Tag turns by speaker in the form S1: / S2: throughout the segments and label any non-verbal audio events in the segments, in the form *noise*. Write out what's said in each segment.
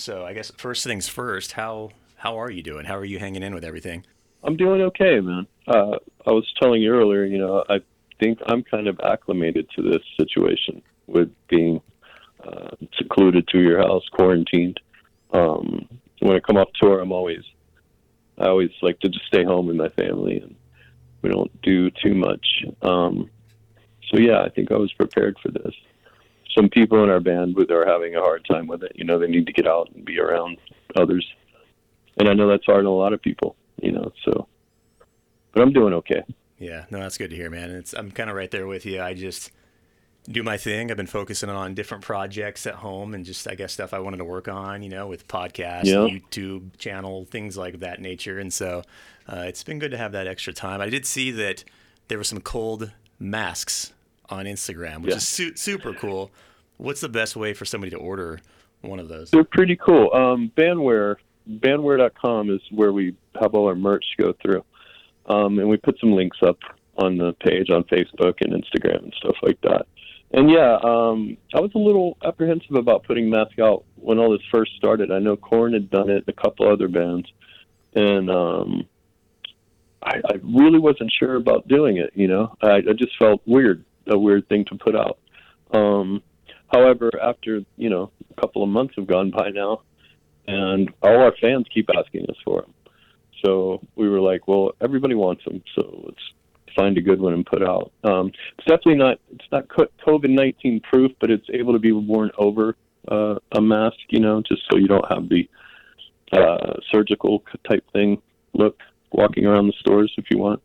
S1: So I guess first things first, how how are you doing? How are you hanging in with everything?
S2: I'm doing okay, man. Uh, I was telling you earlier, you know, I think I'm kind of acclimated to this situation with being uh, secluded to your house, quarantined. Um, when I come off tour, I'm always, I always like to just stay home with my family, and we don't do too much. Um, so yeah, I think I was prepared for this. Some people in our band are having a hard time with it. You know, they need to get out and be around others, and I know that's hard on a lot of people. You know, so, but I'm doing okay.
S1: Yeah, no, that's good to hear, man. It's I'm kind of right there with you. I just do my thing. I've been focusing on different projects at home and just I guess stuff I wanted to work on, you know, with podcasts,
S2: Yeah.
S1: YouTube channel, things like that nature. And so uh, it's been good to have that extra time. I did see that there were some cold masks on Instagram, which
S2: Yeah.
S1: is su- super cool. What's the best way for somebody to order one of those?
S2: They're pretty cool. Um, Bandware, bandware.com is where we have all our merch go through. Um, and we put some links up on the page on Facebook and Instagram and stuff like that. And yeah, um, I was a little apprehensive about putting Mask out when all this first started. I know Korn had done it, a couple other bands, and um, I, I really wasn't sure about doing it. You know, I, I just felt weird, a weird thing to put out. Um, however, after you know a couple of months have gone by now, and all our fans keep asking us for them. So we were like, well, everybody wants them, so let's find a good one and put out. Um, it's definitely not it's not COVID nineteen proof, but it's able to be worn over uh, a mask, you know, just so you don't have the uh, surgical type thing look walking around the stores if you want.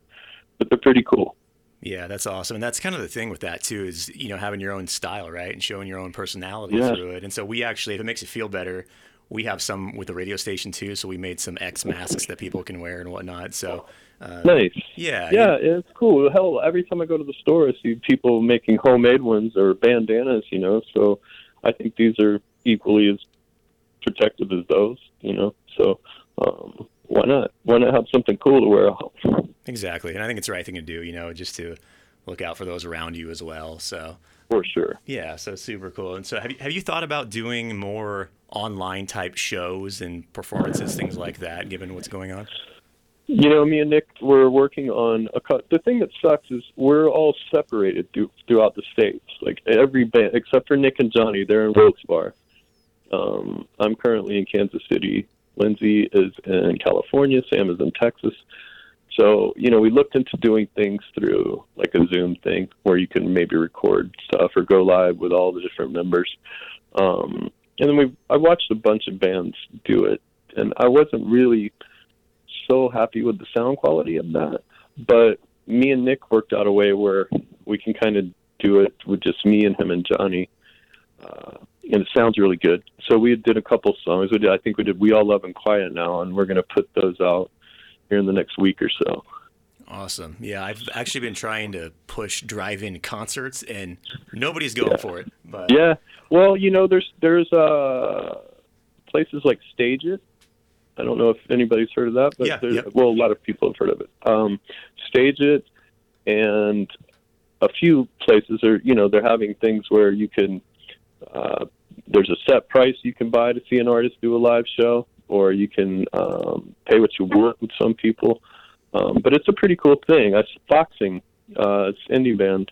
S2: But they're pretty cool.
S1: Yeah, that's awesome. And that's kind of the thing with that too is, you know, having your own style, right? And showing your own personality
S2: Yeah.
S1: through it. And so we actually, if it makes you feel better, we have some with the radio station too. So we made some X masks that people can wear and whatnot. So, uh,
S2: Nice.
S1: yeah.
S2: Yeah, it's cool. Hell, every time I go to the store, I see people making homemade ones or bandanas, you know. So I think these are equally as protective as those, you know. So um, why not? Why not have something cool to wear out?
S1: Exactly. And I think it's the right thing to do, you know, just to look out for those around you as well. So,
S2: For sure.
S1: yeah, so super cool. And so have you, have you thought about doing more online type shows and performances, things like that, given what's going on?
S2: You know, me and Nick were working on a. co- The thing that sucks is we're all separated through, throughout the states. Like every band, except for Nick and Johnny, they're in Wilkes-Barre. Um, I'm currently in Kansas City. Lindsay is in California. Sam is in Texas. So you know, we looked into doing things through like a Zoom thing where you can maybe record stuff or go live with all the different members. Um, and then we, I watched a bunch of bands do it, and I wasn't really so happy with the sound quality of that. But me and Nick worked out a way where we can kind of do it with just me and him and Johnny, uh, and it sounds really good. So we did a couple songs. We did, I think we did "We All Love and Quiet" now, and we're going to put those out here in the next week or so.
S1: Awesome. Yeah, I've actually been trying to push drive-in concerts, and nobody's going for it. But
S2: Yeah. Well, you know, there's there's uh places like StageIt. I don't know if anybody's heard of that, but
S1: Yeah,
S2: well, a lot of people have heard of it. Um, StageIt, and a few places are you know they're having things where you can uh, there's a set price you can buy to see an artist do a live show, or you can um, pay what you want with some people. Um, but it's a pretty cool thing. I Foxing, uh, it's indie band.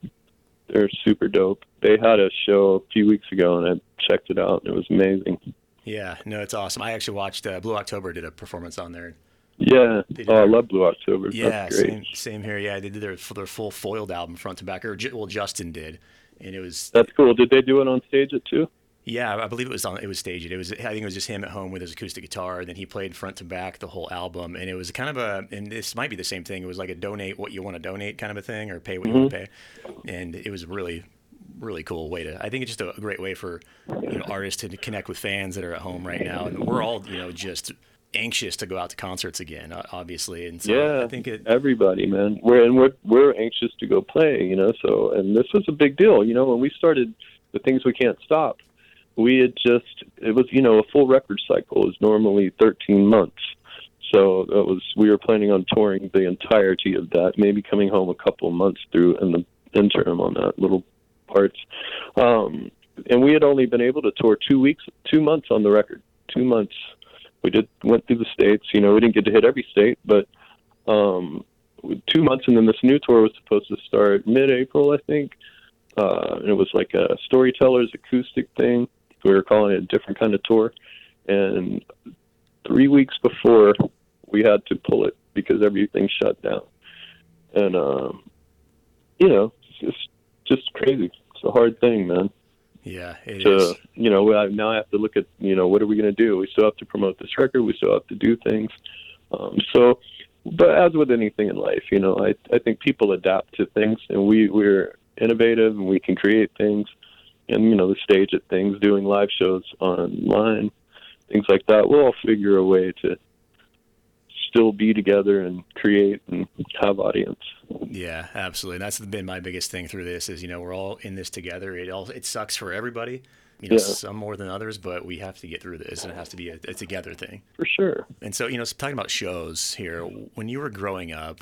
S2: They're super dope. They had a show a few weeks ago, and I checked it out, and it was amazing.
S1: yeah, no, it's awesome. I actually watched uh, Blue October did a performance on there.
S2: Yeah. Oh, I love Blue October.
S1: Yeah,
S2: That's great.
S1: same, same here. Yeah, they did their their full foiled album front to back, or well, Justin did, and it was
S2: That's cool. Did they do it on StageIt too?
S1: Yeah, I believe it was on. It was staged. It was. I think it was just him at home with his acoustic guitar. And then he played front to back the whole album, and it was kind of a. And this might be the same thing. It was like a donate what you want to donate kind of a thing, or pay what you want to mm-hmm. pay. And it was really, really cool way to. I think it's just a great way for you know artists to connect with fans that are at home right now, and we're all you know just anxious to go out to concerts again, uh, obviously. And so
S2: Yeah,
S1: I think it.
S2: everybody, man. We're and we're we're anxious to go play, you know. So and this was a big deal, you know. When we started the things we can't stop, we had just it was you know a full record cycle is normally 13 months. So that was we were planning on touring the entirety of that, maybe coming home a couple of months through in the interim on that little parts. Um, and we had only been able to tour two weeks, two months on the record. two months. We did went through the states. You know, we didn't get to hit every state, but um, two months, and then this new tour was supposed to start mid-April, I think. Uh, and it was like a storytellers acoustic thing. We were calling it a different kind of tour. And three weeks before, we had to pull it because everything shut down. And um, you know, it's just just crazy. It's a hard thing, man.
S1: Yeah, it
S2: to,
S1: is.
S2: You know, I, now I have to look at you know what are we going to do? We still have to promote this record. We still have to do things. Um, so, but as with anything in life, you know, I I think people adapt to things, and we we're innovative and we can create things, and you know, the stage at things, doing live shows online, things like that. We'll all figure a way to still be together and create and have audience.
S1: Yeah, absolutely. That's been my biggest thing through this is you know we're all in this together. It all it sucks for everybody. You know,
S2: Yeah.
S1: some more than others, but we have to get through this, and it has to be a, a together thing.
S2: For sure.
S1: And so, you know, talking about shows here, when you were growing up,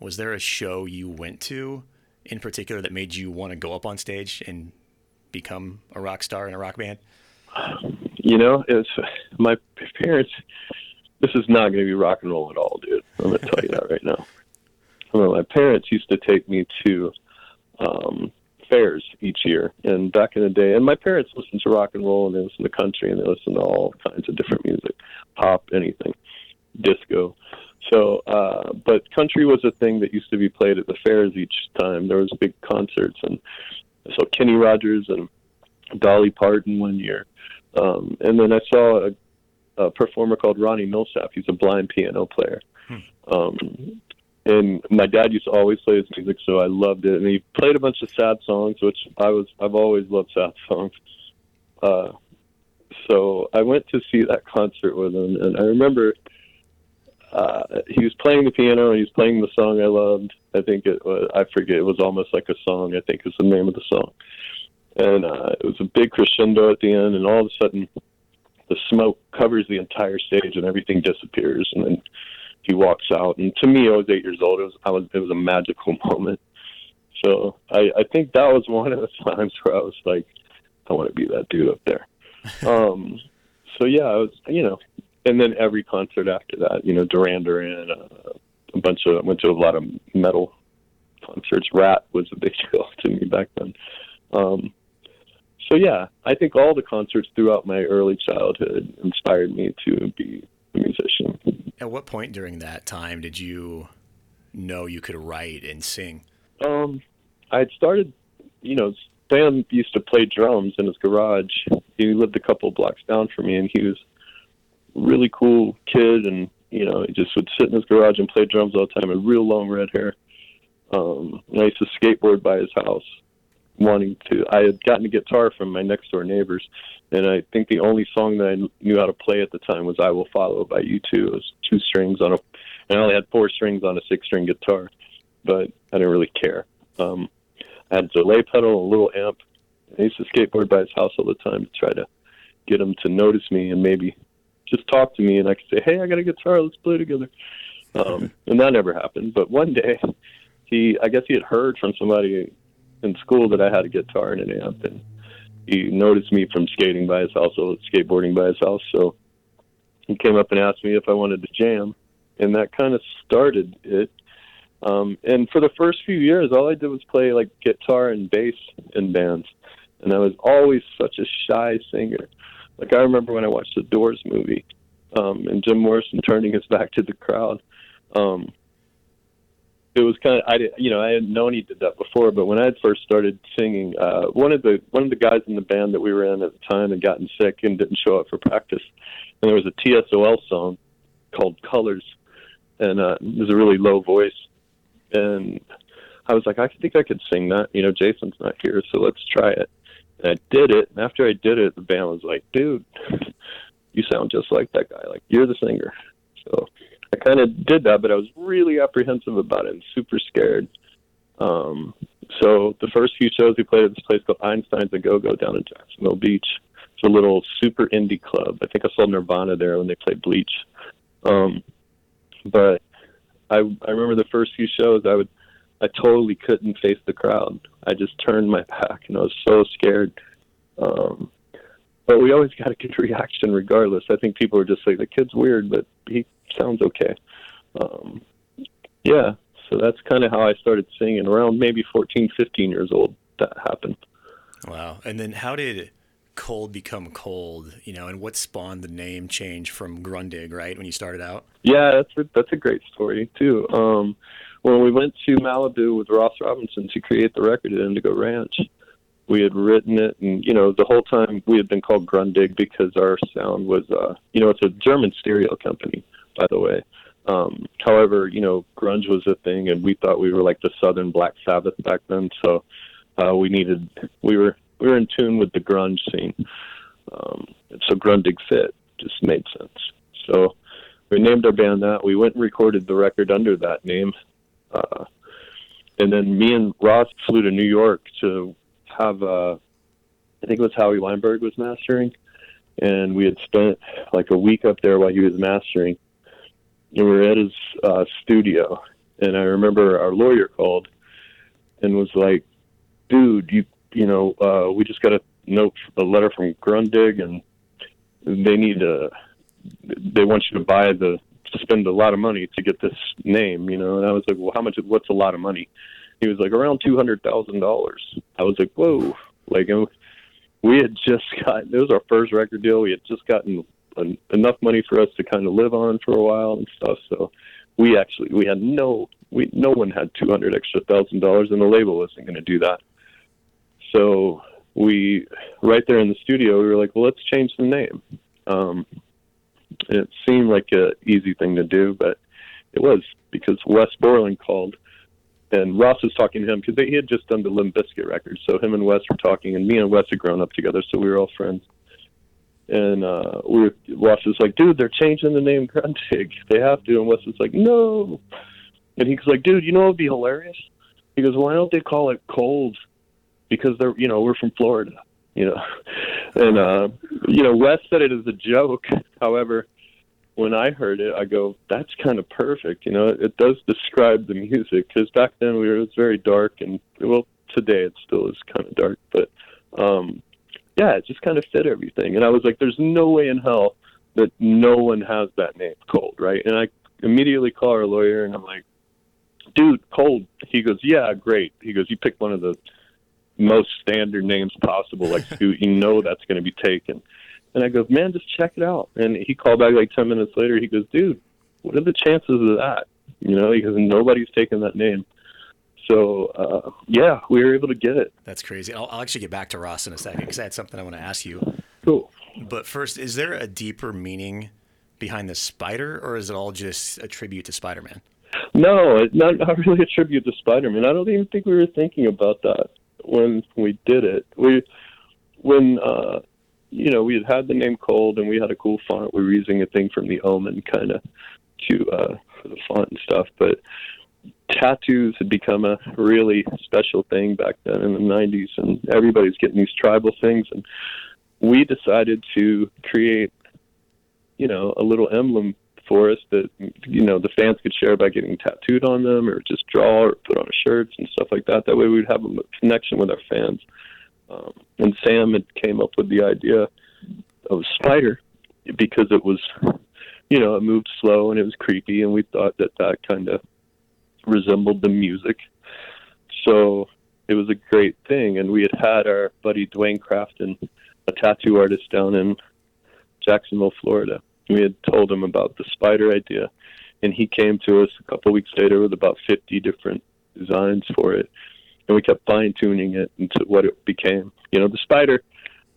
S1: was there a show you went to in particular that made you want to go up on stage and become a rock star in a rock band?
S2: You know, it's my parents. This is not going to be rock and roll at all, dude. I'm going to tell you that right now. I mean, my parents used to take me to um, fairs each year, and back in the day, and my parents listened to rock and roll, and they listened to country, and they listened to all kinds of different music, pop, anything, disco. So, uh, but country was a thing that used to be played at the fairs each time. There was big concerts, and so Kenny Rogers and Dolly Parton one year. Um, and then I saw a, a performer called Ronnie Milsap. He's a blind piano player. Um, and my dad used to always play his music, so I loved it. And he played a bunch of sad songs, which I was I've always loved sad songs. Uh, so I went to see that concert with him, and I remember uh, he was playing the piano and he was playing the song I loved. I think it was I forget it was almost like a song. I think is the name of the song and uh, it was a big crescendo at the end, and all of a sudden, the smoke covers the entire stage, and everything disappears, and then he walks out. And to me, I was eight years old. It was I was it was a magical *laughs* moment. So I, I think that was one of the *laughs* times where I was like, I want to be that dude up there. *laughs* um, so yeah, I was you know, and then every concert after that, you know, Duran Duran, uh, a bunch of I went to a lot of metal concerts. Ratt was a big deal to me back then. Um, so yeah, I think all the concerts throughout my early childhood inspired me to be a musician.
S1: At what point during that time did you know you could write and sing?
S2: Um, I had started, you know, Sam used to play drums in his garage. He lived a couple blocks down from me, and he was a really cool kid. And you know, he just would sit in his garage and play drums all the time. Had real long red hair. Um, and I used to skateboard by his house, wanting to. I had gotten a guitar from my next door neighbors, and I think the only song that I knew how to play at the time was "I Will Follow" by U2. It was two strings on a, and I only had four strings on a six-string guitar, but I didn't really care. Um, I had a delay pedal, and a little amp. I used to skateboard by his house all the time to try to get him to notice me and maybe just talk to me, and I could say, "Hey, I got a guitar. Let's play together." Um, *laughs* and that never happened. But one day, he, I guess he had heard from somebody in school that I had a guitar and an amp, and he noticed me from skating by his house, or skateboarding by his house. So he came up and asked me if I wanted to jam, and that kind of started it. Um, and for the first few years, all I did was play like guitar and bass in bands, and I was always such a shy singer. Like I remember when I watched the Doors movie, um, and Jim Morrison turning his back to the crowd. Um, it was kind of I did you know I hadn't known he did that before, but when I had first started singing, uh, one of the one of the guys in the band that we were in at the time had gotten sick and didn't show up for practice, and there was a TSOL song called Colors, and uh, it was a really low voice, and I was like, I think I could sing that. You know, Jason's not here, so let's try it. And I did it, and after I did it, the band was like, "Dude, *laughs* you sound just like that guy. Like you're the singer." So I kind of did that, but I was really apprehensive about it and super scared. Um, so the first few shows we played at this place called Einstein's a Go Go down in Jacksonville Beach. It's a little super indie club. I think I saw Nirvana there when they played Bleach. Um, but I I remember the first few shows I would I totally couldn't face the crowd. I just turned my back and I was so scared. Um, but we always got a good *laughs* reaction regardless. I think people are just like, the kid's weird, but he sounds okay. Um, yeah, so that's kind of how I started singing around maybe 14, 15 years old. That happened.
S1: Wow. And then how did cold become cold, you know, and what spawned the name change from Grundig, right, when you started out?
S2: Yeah, that's a, that's a great story too. Um, when we went to Malibu with Ross Robinson to create the record at Indigo Ranch, we had written it, and you know, the whole time we had been called Grundig because our sound was, uh, you know, it's a German stereo company, by the way. Um, however, you know, grunge was a thing, and we thought we were like the Southern Black Sabbath back then, so uh, we needed we were we were in tune with the grunge scene. Um, so Grundig fit just made sense. So we named our band that. We went and recorded the record under that name. Uh, and then me and Ross flew to New York to have, uh, I think it was Howie Weinberg was mastering. And we had spent like a week up there while he was mastering. And we were at his uh, studio. And I remember our lawyer called and was like, dude, you you know, uh, we just got a note, a letter from Grundig, and they need to, they want you to buy the, to spend a lot of money to get this name, you know. And I was like, well, how much? What's a lot of money? He was like, around two hundred thousand dollars. I was like, whoa, like we had just *laughs* got. It was our first record deal. We had just gotten enough money for us to kind of live on for a while and stuff. So we actually we had no we no one had two hundred extra thousand dollars, and the label wasn't going to do that. So we, right there in the studio, we were like, well, let's change the name. Um, it seemed like an easy thing to do, but it was because Wes Borland called and Ross was talking to him because he had just done the Limp Bizkit record. So him and Wes were talking, and me and Wes had grown up together, so we were all friends. And uh, we were, Ross was like, "Dude, they're changing the name Grundig. They have to." And Wes was like, "No." And he's like, "Dude, you know what'd be hilarious?" He goes, "Why don't they call it Cold because they're you know we're from Florida, you know, *laughs* and uh, you know Wes said it as a joke. *laughs* However, when I heard it, I go, that's kind of perfect. You know, it, does describe the music because back then we were it was very dark and well today it still is kind of dark, but um, yeah, it just kind of fit everything. And I was like, there's no way in hell that no one has that name, Cold, right? And I immediately call our lawyer and I'm like, dude, Cold. He goes, yeah, great. He goes, you picked one of the most standard names possible, like *laughs* You know that's going to be taken. And I go, man, just check it out. And he called back like ten minutes later. He goes, dude, what are the chances of that? You know, because nobody's taken that name. So uh, yeah, we were able to get it.
S1: That's crazy. I'll, I'll actually get back to Ross in a second because I had something I want to ask you.
S2: Cool.
S1: But first, is there a deeper meaning behind the spider, or is it all just a tribute to Spider-Man?
S2: No, not, not really a tribute to Spider-Man. I don't even think we were thinking about that when we did it. We when uh, you know we had had the name Cold and we had a cool font. We were using a thing from the Omen kind of to uh, for the font and stuff, but tattoos had become a really special thing back then in the 90s and everybody's getting these tribal things and we decided to create you know a little emblem for us that you know the fans could share by getting tattooed on them or just draw or put on shirts and stuff like that. That way we'd have a connection with our fans. Um, and Sam had came up with the idea of a spider because it was, you know, it moved slow and it was creepy, and we thought that that kind of resembled the music. So it was a great thing, and we had had our buddy Dwayne Crafton, a tattoo artist down in Jacksonville, Florida we had told him about the spider idea, and he came to us a couple weeks later with about 50 different designs for it, and we kept fine tuning it into what it became. You know, the spider.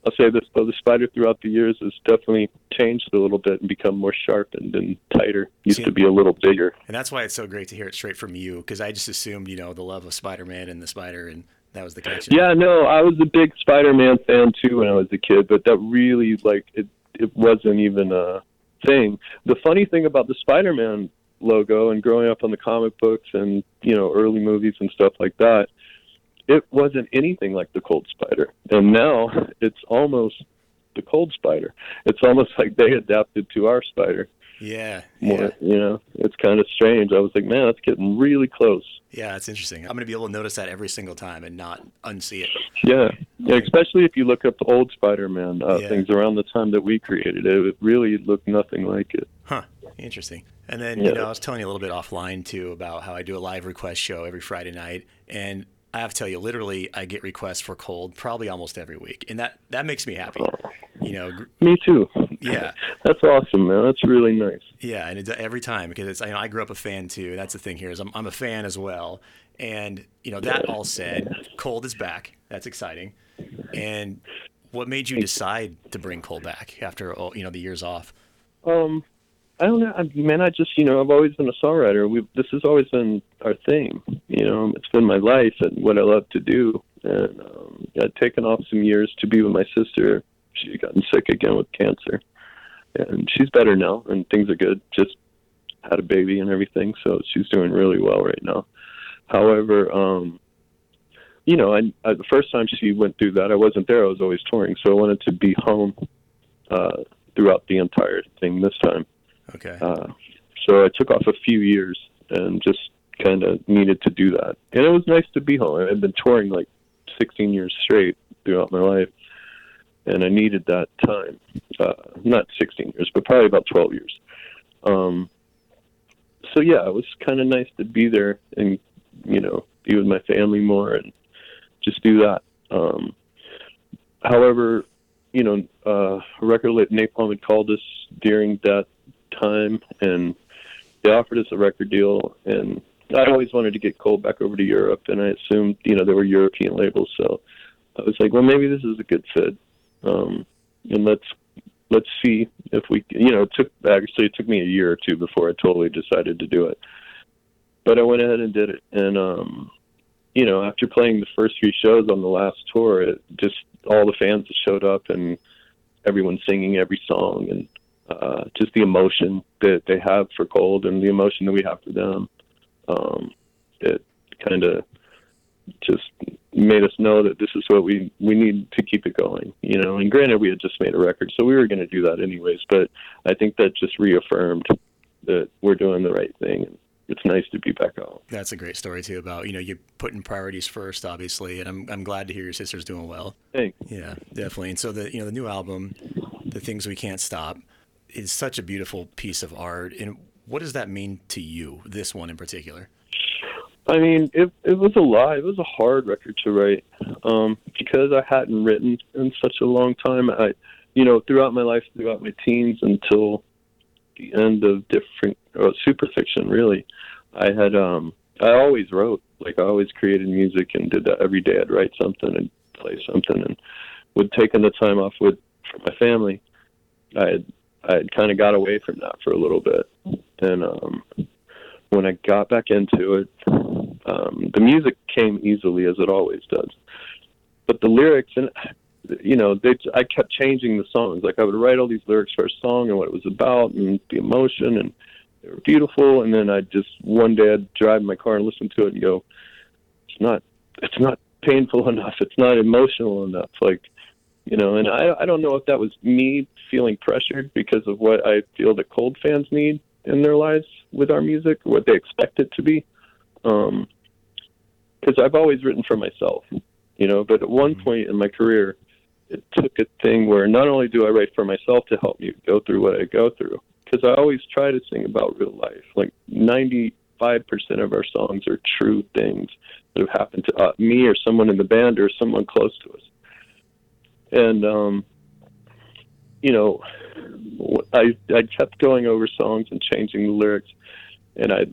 S2: I'll say this though: the spider throughout the years has definitely changed a little bit and become more sharpened and tighter. Used See, to be a little bigger,
S1: and that's why it's so great to hear it straight from you. Because I just assumed, you know, the love of Spider-Man and the spider, and that was the connection.
S2: Yeah, no, I was a big Spider-Man fan too when I was a kid, but that really like it. It wasn't even a thing. The funny thing about the Spider-Man logo and growing up on the comic books and you know early movies and stuff like that, it wasn't anything like the Cold Spider, and now it's almost the Cold Spider. It's almost like they adapted to our spider.
S1: Yeah,
S2: more.
S1: yeah,
S2: You know, it's kind of strange. I was like, man, that's getting really close.
S1: yeah. It's interesting. I'm gonna be able to notice that every single time and not unsee it.
S2: Yeah, yeah. Especially if you look up the old Spider-Man uh,
S1: Yeah.
S2: things around the time that we created it, it really looked nothing like it.
S1: Huh. Interesting. And then,
S2: Yeah.
S1: you know, I was telling you a little bit offline too about how I do a live request show every Friday night. And I have to tell you, literally, I get requests for cold probably almost every week. And that, that makes me happy. You know,
S2: Me too.
S1: Yeah. *laughs*
S2: that's awesome, man. That's really nice.
S1: yeah. And it's every time because it's, I, know, I grew up a fan too. That's the thing here is I'm, I'm a fan as well. And, you know, that all said, cold is back. That's exciting. And what made you decide to bring cold back after, all you know, the years off?
S2: Um, I don't know, I, man. I just, you know, I've always been a songwriter. We this has always been our thing. You know, it's been my life and what I love to do. And um, I'd taken off some years to be with my sister. She had gotten sick again with cancer, and she's better now, and things are good. Just had a baby and everything, so she's doing really well right now. However, um, you know, I, I the first time she went through that, I wasn't there. I was always touring, so I wanted to be home uh, throughout the entire thing this time.
S1: Okay.
S2: Uh, so I took off a few years and just kind of needed to do that. And it was nice to be home. I've been touring like 16 years straight throughout my life, and I needed that time. Uh, not 16 years, but probably about 12 years. Um, so yeah, it was kind of nice to be there and you know be with my family more and just do that. Um, however, you know, uh, record label Napalm had called us during that time, and they offered us a record deal. And I always wanted to get Cold back over to Europe, and I assumed, you know, they were European labels, so I was like, well, maybe this is a good fit, um, and let's let's see if we, you know, it took actually it took me a year or two before I totally decided to do it, but I went ahead and did it, and um, you know, after playing the first three shows on the last tour, it just all the fans that showed up and everyone singing every song and uh, just the emotion that they have for Cold and the emotion that we have for them. Um, it kind of just made us know that this is what we we need to keep it going, you know. And granted, we had just made a record, so we were going to do that anyways. But I think that just reaffirmed that we're doing the right thing. It's nice to be back home.
S1: That's a great story too about you know you putting priorities first, obviously, and I'm I'm glad to hear your sister's doing well.
S2: Thanks.
S1: Yeah, definitely. And so the you know the new album, the things we can't stop, is such a beautiful piece of art. And what does that mean to you? This one in particular.
S2: I mean, it it was a lot. It was a hard record to write um, because I hadn't written in such a long time. I, you know, throughout my life, throughout my teens until the end of different uh, Superfiction, really, I had um, I always wrote. Like I always created music and did that every day. I'd write something and play something, and would taking the time off with for my family. I had I had kind of got away from that for a little bit, and um, when I got back into it, um, the music came easily as it always does. But the lyrics and you know, they I kept changing the songs. Like I would write all these lyrics for a song and what it was about and the emotion and they were beautiful and then I'd just one day I'd drive my car and listen to it and go, It's not it's not painful *laughs* enough, it's not emotional enough. Like you know, and I I don't know if that was me feeling pressured because of what I feel that cold fans need in their lives with our music, what they expect it to be. Um, because I've always written for myself, you know. But at one point in my career, it took a thing where not only do I write for myself to help me go through what I go through, because I always try to sing about real life. Like ninety-five percent of our songs are true things that have happened to uh, me or someone in the band or someone close to us. And um, you know, I I kept going over songs and changing the lyrics, and I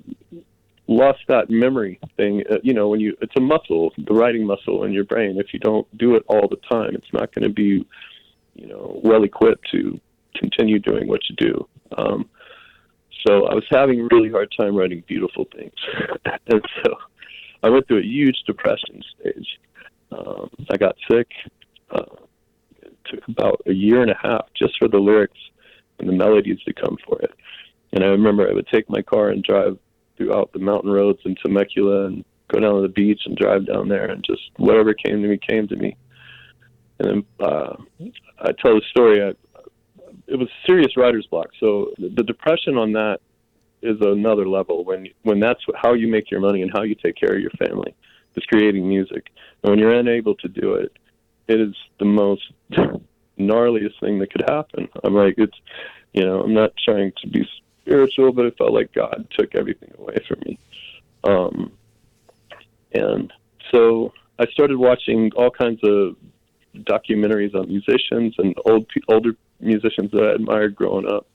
S2: lost that memory thing. Uh, you know, when you it's a muscle, the writing muscle in your brain. If you don't do it all the time, it's not going to be, you know, well equipped to continue doing what you do. Um, so I was having a really hard time writing beautiful things, *laughs* and so I went through a huge depression stage. Um, I got sick. Uh, took about a year and a half just for the lyrics and the melodies to come for it. And I remember I would take my car and drive throughout the mountain roads in Temecula and go down to the beach and drive down there and just whatever came to me came to me. And then uh, I tell the story. I, it was serious writer's block. So the depression on that is another level when when that's how you make your money and how you take care of your family is creating music. And when you're unable to do it, it is the most *laughs* gnarliest thing that could happen. I'm like, it's, you know, I'm not trying to be spiritual, but it felt like God took everything away from me. Um, and so I started watching all kinds of documentaries on musicians and old older musicians that I admired growing up.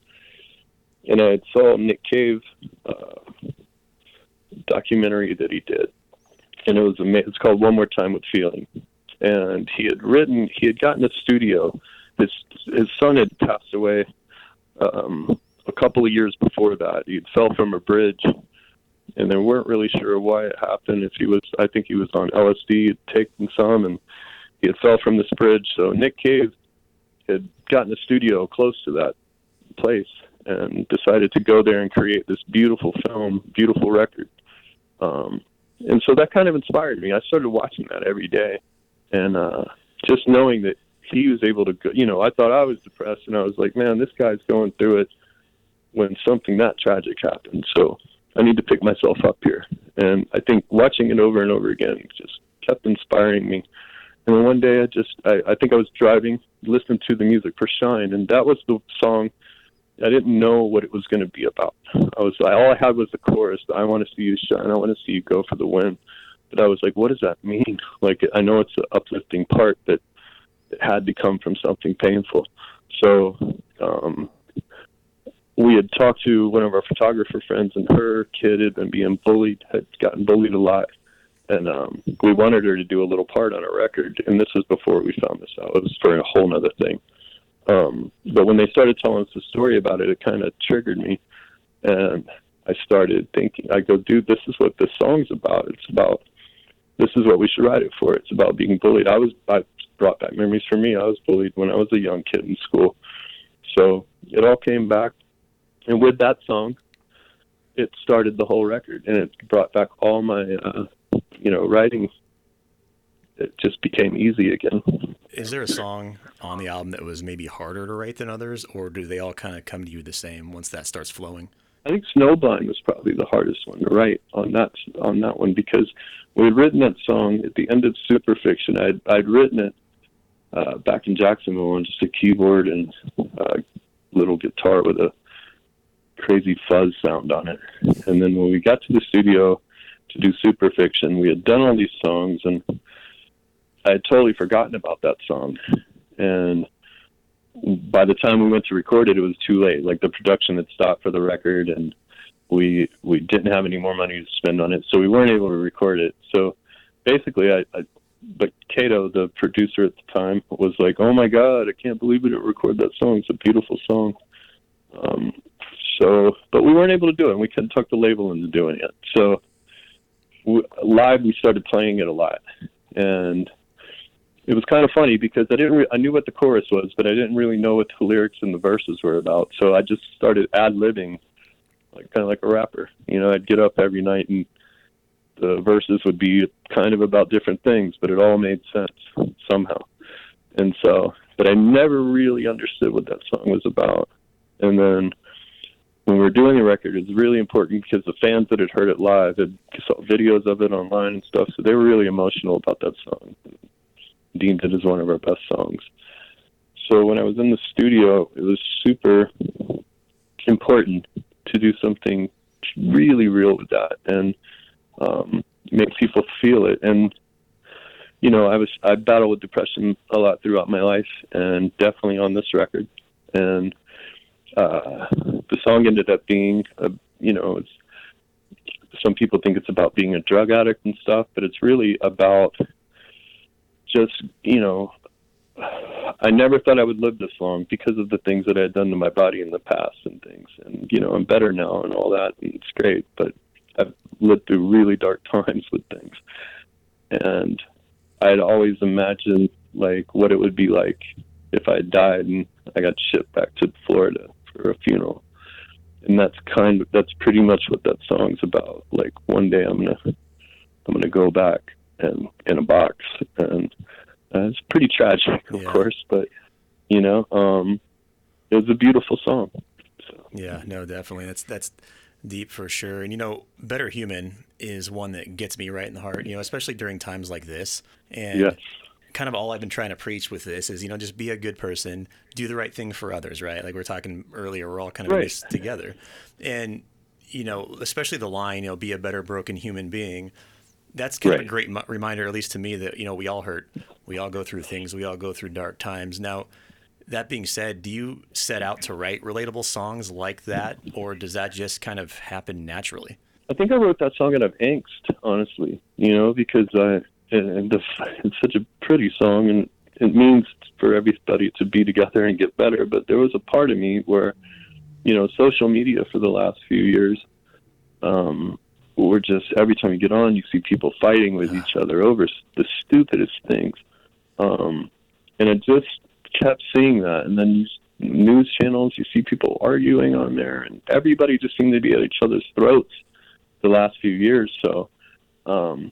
S2: And I saw Nick Cave uh, documentary that he did, and it was amazing. It's called One More Time with Feeling, and he had written. He had gotten a studio. His his son had passed away um, a couple of years before that. He fell from a bridge, and they weren't really sure why it happened. If he was, I think he was on LSD, had taken some, and he had fell from this bridge. So Nick Cave had gotten a studio close to that place and decided to go there and create this beautiful film, beautiful record. Um, and so that kind of inspired me. I started watching that every day, and uh, just knowing that he was able to go. You know, I thought I was depressed, and I was like, man, this guy's going through it when something that tragic happened. So I need to pick myself up here. And I think watching it over and over again just kept inspiring me. And then one day I just, I, I think I was driving, listening to the music for Shine, and that was the song. I didn't know what it was going to be about. I was all I had was the chorus. I want to see you shine. I want to see you go for the win. But I was like, what does that mean? *laughs* Like, I know it's an uplifting part, but it had to come from something painful. So um, we had talked to one of our photographer friends, and her kid had been being bullied, had gotten bullied a lot, and um, we wanted her to do a little part on a record. And this was before we found this out; it was for a whole other thing. Um, but when they started telling us the story about it, it kind of triggered me, and I started thinking. I go, dude, this is what this song's about. It's about this is what we should write it for. It's about being bullied. I was I brought back memories for me. I was bullied when I was a young kid in school, so it all came back and with that song, it started the whole record, and it brought back all my, uh, you know, writing. It just became easy again.
S1: Is there a song on the album that was maybe harder to write than others, or do they all kind of come to you the same once that starts flowing?
S2: I think Snowblind was probably the hardest one to write on that on that one because we had written that song at the end of Superfiction. I'd I'd written it uh, back in Jacksonville on just a keyboard and a uh, little guitar with a crazy fuzz sound on it. And then when we got to the studio to do Superfiction, we had done all these songs, and I had totally forgotten about that song. And by the time we went to record it, it was too late. Like the production had stopped for the record, and we we didn't have any more money to spend on it, so we weren't able to record it. So basically, I, I but Kato, the producer at the time, was like, "Oh my God, I can't believe we didn't record that song. It's a beautiful song." Um, so, but we weren't able to do it. and We couldn't tuck the label into doing it. So, we, live we started playing it a lot, and it was kind of funny because I didn't. Re- I knew what the chorus was, but I didn't really know what the lyrics and the verses were about. So I just started ad libbing, like kind of like a rapper. You know, I'd get up every night and the verses would be kind of about different things, but it all made sense somehow. And so, but I never really understood what that song was about. And then when we were doing the record, it was really important because the fans that had heard it live had saw videos of it online and stuff, so they were really emotional about that song. Deemed it as one of our best songs. So when I was in the studio, it was super important to do something really real with that and um, make people feel it. And you know, I was I battled with depression a lot throughout my life, and definitely on this record. And uh, the song ended up being, a, you know, some people think it's about being a drug addict and stuff, but it's really about just, you know, I never thought I would live this long because of the things that I had done to my body in the past and things. And, you know, I'm better now and all that. And it's great. But I've lived through really dark *laughs* times with things. And I'd always imagined, like, what it would be like if I died and I got shipped back to Florida for a funeral. And that's kind of that's pretty much what that song's about. Like one day I'm gonna I'm gonna go back and in a box, and uh, it's pretty tragic, of
S1: yeah.
S2: course, but you know, um, it was a beautiful song. So.
S1: Yeah, no, definitely. That's that's deep for sure. And you know, Better Human is one that gets me right in the heart. You know, especially during times like this. And
S2: yes.
S1: kind of all I've been trying to preach with this is, you know, just be a good person, do the right thing for others, right? Like we are talking earlier, we're all kind of
S2: right.
S1: in this together. And you know, especially the line, you know, be a better broken human being. That's kind
S2: right.
S1: of a great reminder, at least to me, that you know we all hurt, we all go through things, we all go through dark times. Now, that being said, do you set out to write relatable songs like that, or does that just kind of happen naturally?
S2: I think I wrote that song out of angst, honestly. You know, because I and the, it's such a pretty song, and it means for everybody to be together and get better. But there was a part of me where, you know, social media for the last few years, um, we're just every time you get on, you see people fighting with each other over the stupidest things, um, and I just kept seeing that. And then you, news channels, you see people arguing on there, and everybody just seemed to be at each other's throats the last few years. So um,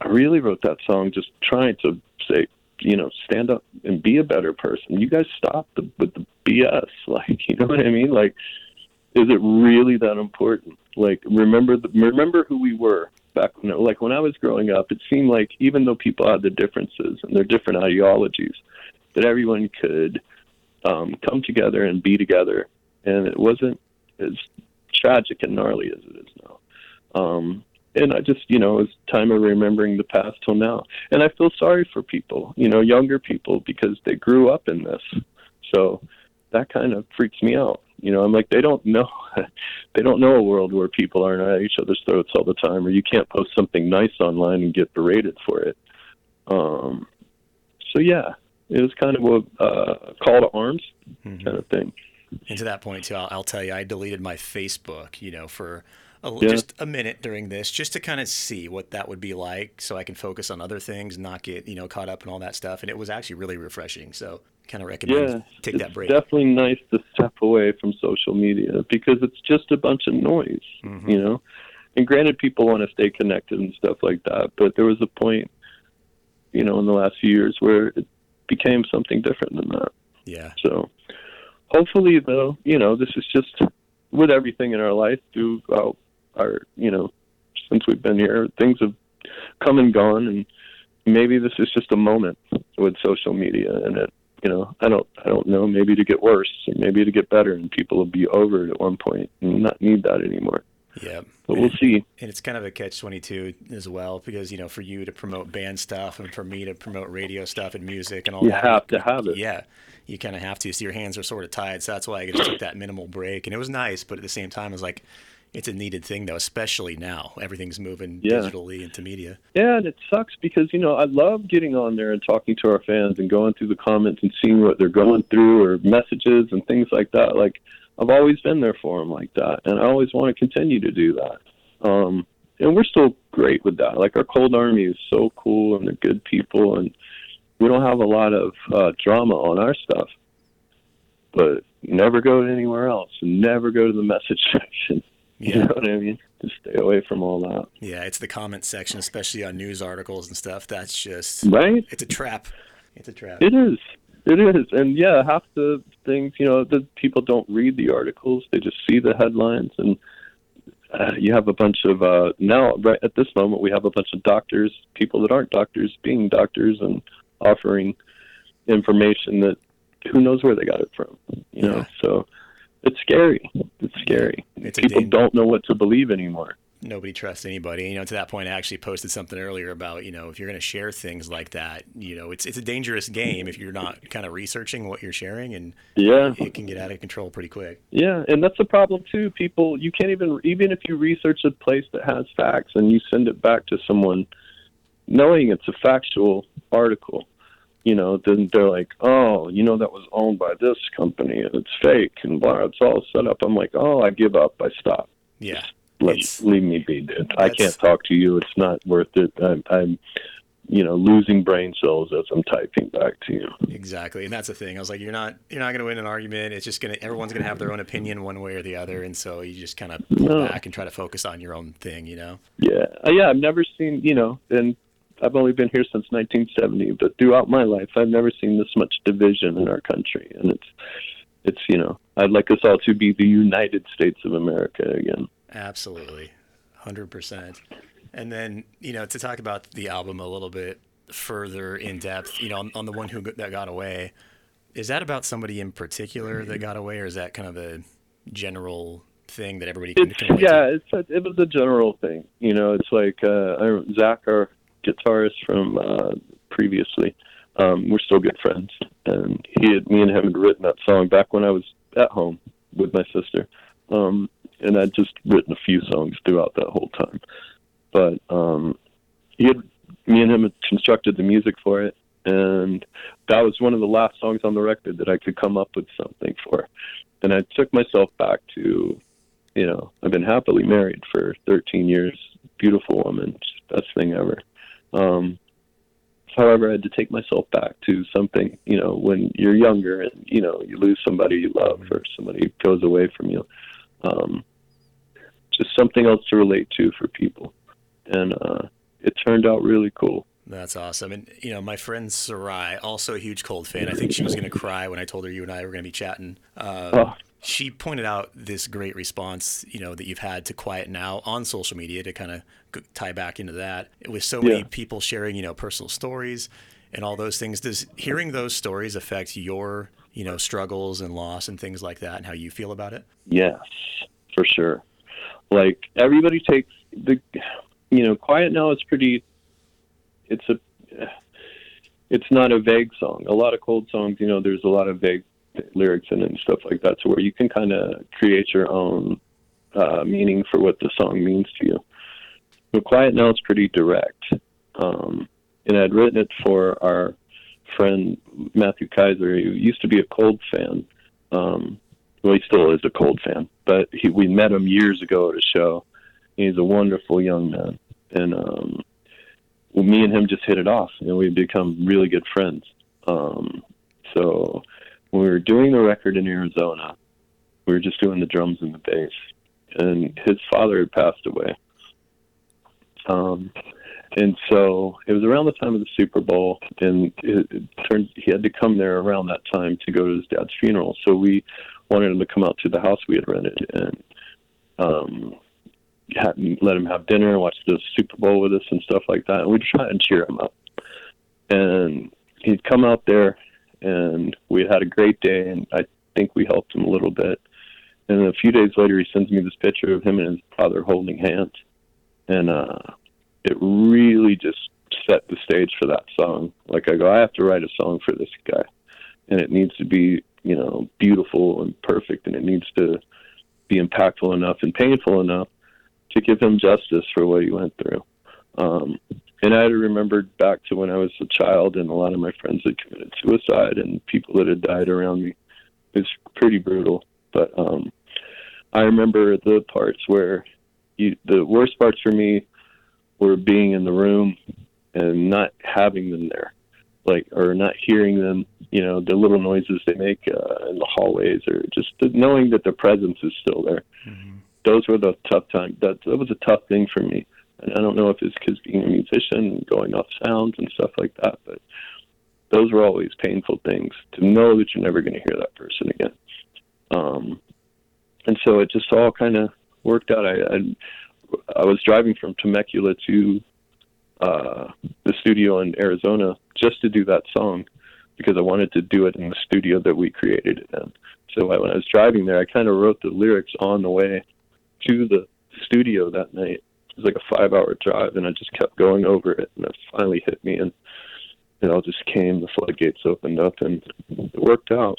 S2: I really wrote that song just trying to say, you know, stand up and be a better person. You guys stop the, with the BS. *laughs* Like, you know what I mean? Like, is it really that important? Like, remember the, remember who we were back when, like when I was growing up. It seemed like even though people had their differences and their different ideologies, that everyone could um, come together and be together, and it wasn't as tragic and gnarly as it is now. Um, and I just, you know, it's time of remembering the past till now. And I feel sorry for people, you know, younger people because they grew up in this. So that kind of freaks me out. You know, I'm like, they don't know, *laughs* they don't know a world where people aren't at each other's throats all the time, or you can't post something nice online and get berated for it. Um, so yeah, it was kind of a uh, call to arms mm-hmm. kind of thing.
S1: And to that point too, I'll, I'll, tell you, I deleted my Facebook, you know, for a, yeah. just a minute during this, just to kind of see what that would be like, so I can focus on other things, not get you know caught up in all that stuff. And it was actually really refreshing. So, kind of recommend
S2: yeah,
S1: take that break.
S2: Definitely nice to step away from social media because it's just a bunch of noise, mm-hmm. you know. And granted, people want to stay connected and stuff like that, but there was a point, you know, in the last few years where it became something different than that.
S1: Yeah.
S2: So hopefully, though, you know, this is just with everything in our life throughout our, you know, since we've been here, things have come and gone, and maybe this is just a moment with social media, and it, you know, I don't, I don't know, maybe to get worse, or maybe to get better, and people will be over it at one point and not need that anymore.
S1: Yeah.
S2: But we'll see.
S1: And it's kind of a catch 22 as well, because, you know, for you to promote band stuff and for me to promote radio stuff and music and all
S2: you
S1: that.
S2: You have to have it.
S1: Yeah. You kind of have to. So your hands are sort of tied. So that's why I just took that minimal break. And it was nice, but at the same time, it was like, it's a needed thing, though, especially now. Everything's moving
S2: yeah.
S1: digitally into media.
S2: Yeah, and it sucks because, you know, I love getting on there and talking to our fans and going through the comments and seeing what they're going through or messages and things like that. Like, I've always been there for them like that, and I always want to continue to do that. Um, and we're still great with that. Like our cold army is so cool, and they're good people, and we don't have a lot of uh, drama on our stuff. But never go anywhere else, and never go to the message *laughs* section. *laughs*
S1: Yeah.
S2: You know what I mean? Just stay away from all that.
S1: Yeah, it's the comment section, especially on news articles and stuff. That's just
S2: right.
S1: It's a trap. It's a trap.
S2: It is. It is, and yeah, half the things, you know, the people don't read the articles; they just see the headlines, and uh, you have a bunch of uh, now. Right at this moment, we have a bunch of doctors, people that aren't doctors, being doctors and offering information that who knows where they got it from. You know, so it's scary. It's scary.
S1: It's
S2: people don't know what to believe anymore
S1: nobody trusts anybody. You know, to that point, I actually posted something earlier about you know if you're going to share things like that, you know, it's it's a dangerous game if you're not kind of researching what you're sharing, and
S2: yeah,
S1: it can get out of control pretty quick.
S2: Yeah, and that's the problem too. People, you can't even even if you research a place that has facts and you send it back to someone, knowing it's a factual article. You know, then they're like, "Oh, you know that was owned by this company and it's fake and blah." It's all set up. I'm like, "Oh, I give up. I stop."
S1: Yeah,
S2: let leave me be, dude. I can't talk to you. It's not worth it. I'm, I'm, you know, losing brain cells as I'm typing back to you.
S1: Exactly, and that's the thing. I was like, you're not, you're not going to win an argument. It's just gonna, everyone's going to have their own opinion one way or the other, and so you just kind of pull no. back and try to focus on your own thing. You know?
S2: Yeah, uh, yeah. I've never seen, you know, and I've only been here since 1970, but throughout my life, I've never seen this much division in our country, and it's it's you know I'd like us all to be the United States of America again.
S1: Absolutely, hundred percent. And then you know to talk about the album a little bit further in depth, you know, on, on the one who that got away, is that about somebody in particular that got away, or is that kind of a general thing that everybody can,
S2: It's yeah, it's a, it was a general thing. You know, it's like uh, I, Zach, our guitarist from uh, previously. Um, we're still good friends, and he had me and him had written that song back when I was at home with my sister, um, and I'd just written a few songs throughout that whole time. But um, he had me and him had constructed the music for it, and that was one of the last songs on the record that I could come up with something for. And I took myself back to you know, I've been happily married for 13 years. Beautiful woman, best thing ever. Um, however, I had to take myself back to something, you know, when you're younger and, you know, you lose somebody you love or somebody goes away from you. Um, just something else to relate to for people. And uh, it turned out really cool.
S1: That's awesome. And you know, my friend Sarai, also a huge Cold fan. I think she was going to cry when I told her you and I were going to be chatting. Uh,
S2: Oh,
S1: she pointed out this great response, you know, that you've had to Quiet Now on social media to kind of tie back into that. With so many
S2: Yeah.
S1: people sharing, you know, personal stories and all those things, does hearing those stories affect your, you know, struggles and loss and things like that and how you feel about it?
S2: Yes, for sure. Like everybody takes the, you know, Quiet Now is pretty. It's a, it's not a vague song. A lot of cold songs, you know, there's a lot of vague lyrics in it and stuff like that, to where you can kind of create your own uh, meaning for what the song means to you. But Quiet Now is pretty direct, um, and I'd written it for our friend Matthew Kaiser, who used to be a Cold fan. Um, well, he still is a Cold fan, but he, we met him years ago at a show. He's a wonderful young man, and um, well, me and him just hit it off, and we've become really good friends. Um, so we were doing the record in Arizona, we were just doing the drums and the bass, and his father had passed away. Um, and so it was around the time of the Super Bowl, and it, it turned he had to come there around that time to go to his dad's funeral. So we wanted him to come out to the house we had rented and um, had, let him have dinner and watch the Super Bowl with us and stuff like that. And we'd try and cheer him up. And he'd come out there, and we had a great day, and I think we helped him a little bit. And a few days later, he sends me this picture of him and his father holding hands, and uh, it really just set the stage for that song. Like I go, I have to write a song for this guy, and it needs to be, you know, beautiful and perfect, and it needs to be impactful enough and painful enough to give him justice for what he went through. Um, and I remembered back to when I was a child, and a lot of my friends had committed suicide, and people that had died around me. It's pretty brutal, but um, I remember the parts where you, the worst parts for me were being in the room and not having them there, like or not hearing them. You know, the little noises they make uh, in the hallways, or just the, knowing that their presence is still there. Those were the tough times. That that was a tough thing for me, and I don't know if it's because being a musician, and going off sounds and stuff like that, but those were always painful things to know that you're never going to hear that person again. Um, and so it just all kind of worked out. I, I I was driving from Temecula to uh, the studio in Arizona just to do that song because I wanted to do it in the studio that we created it in. So I, when I was driving there, I kind of wrote the lyrics on the way to the studio that night. Was like a five-hour drive, and I just kept going over it, and it finally hit me, and it all just came. The floodgates opened up, and it worked out.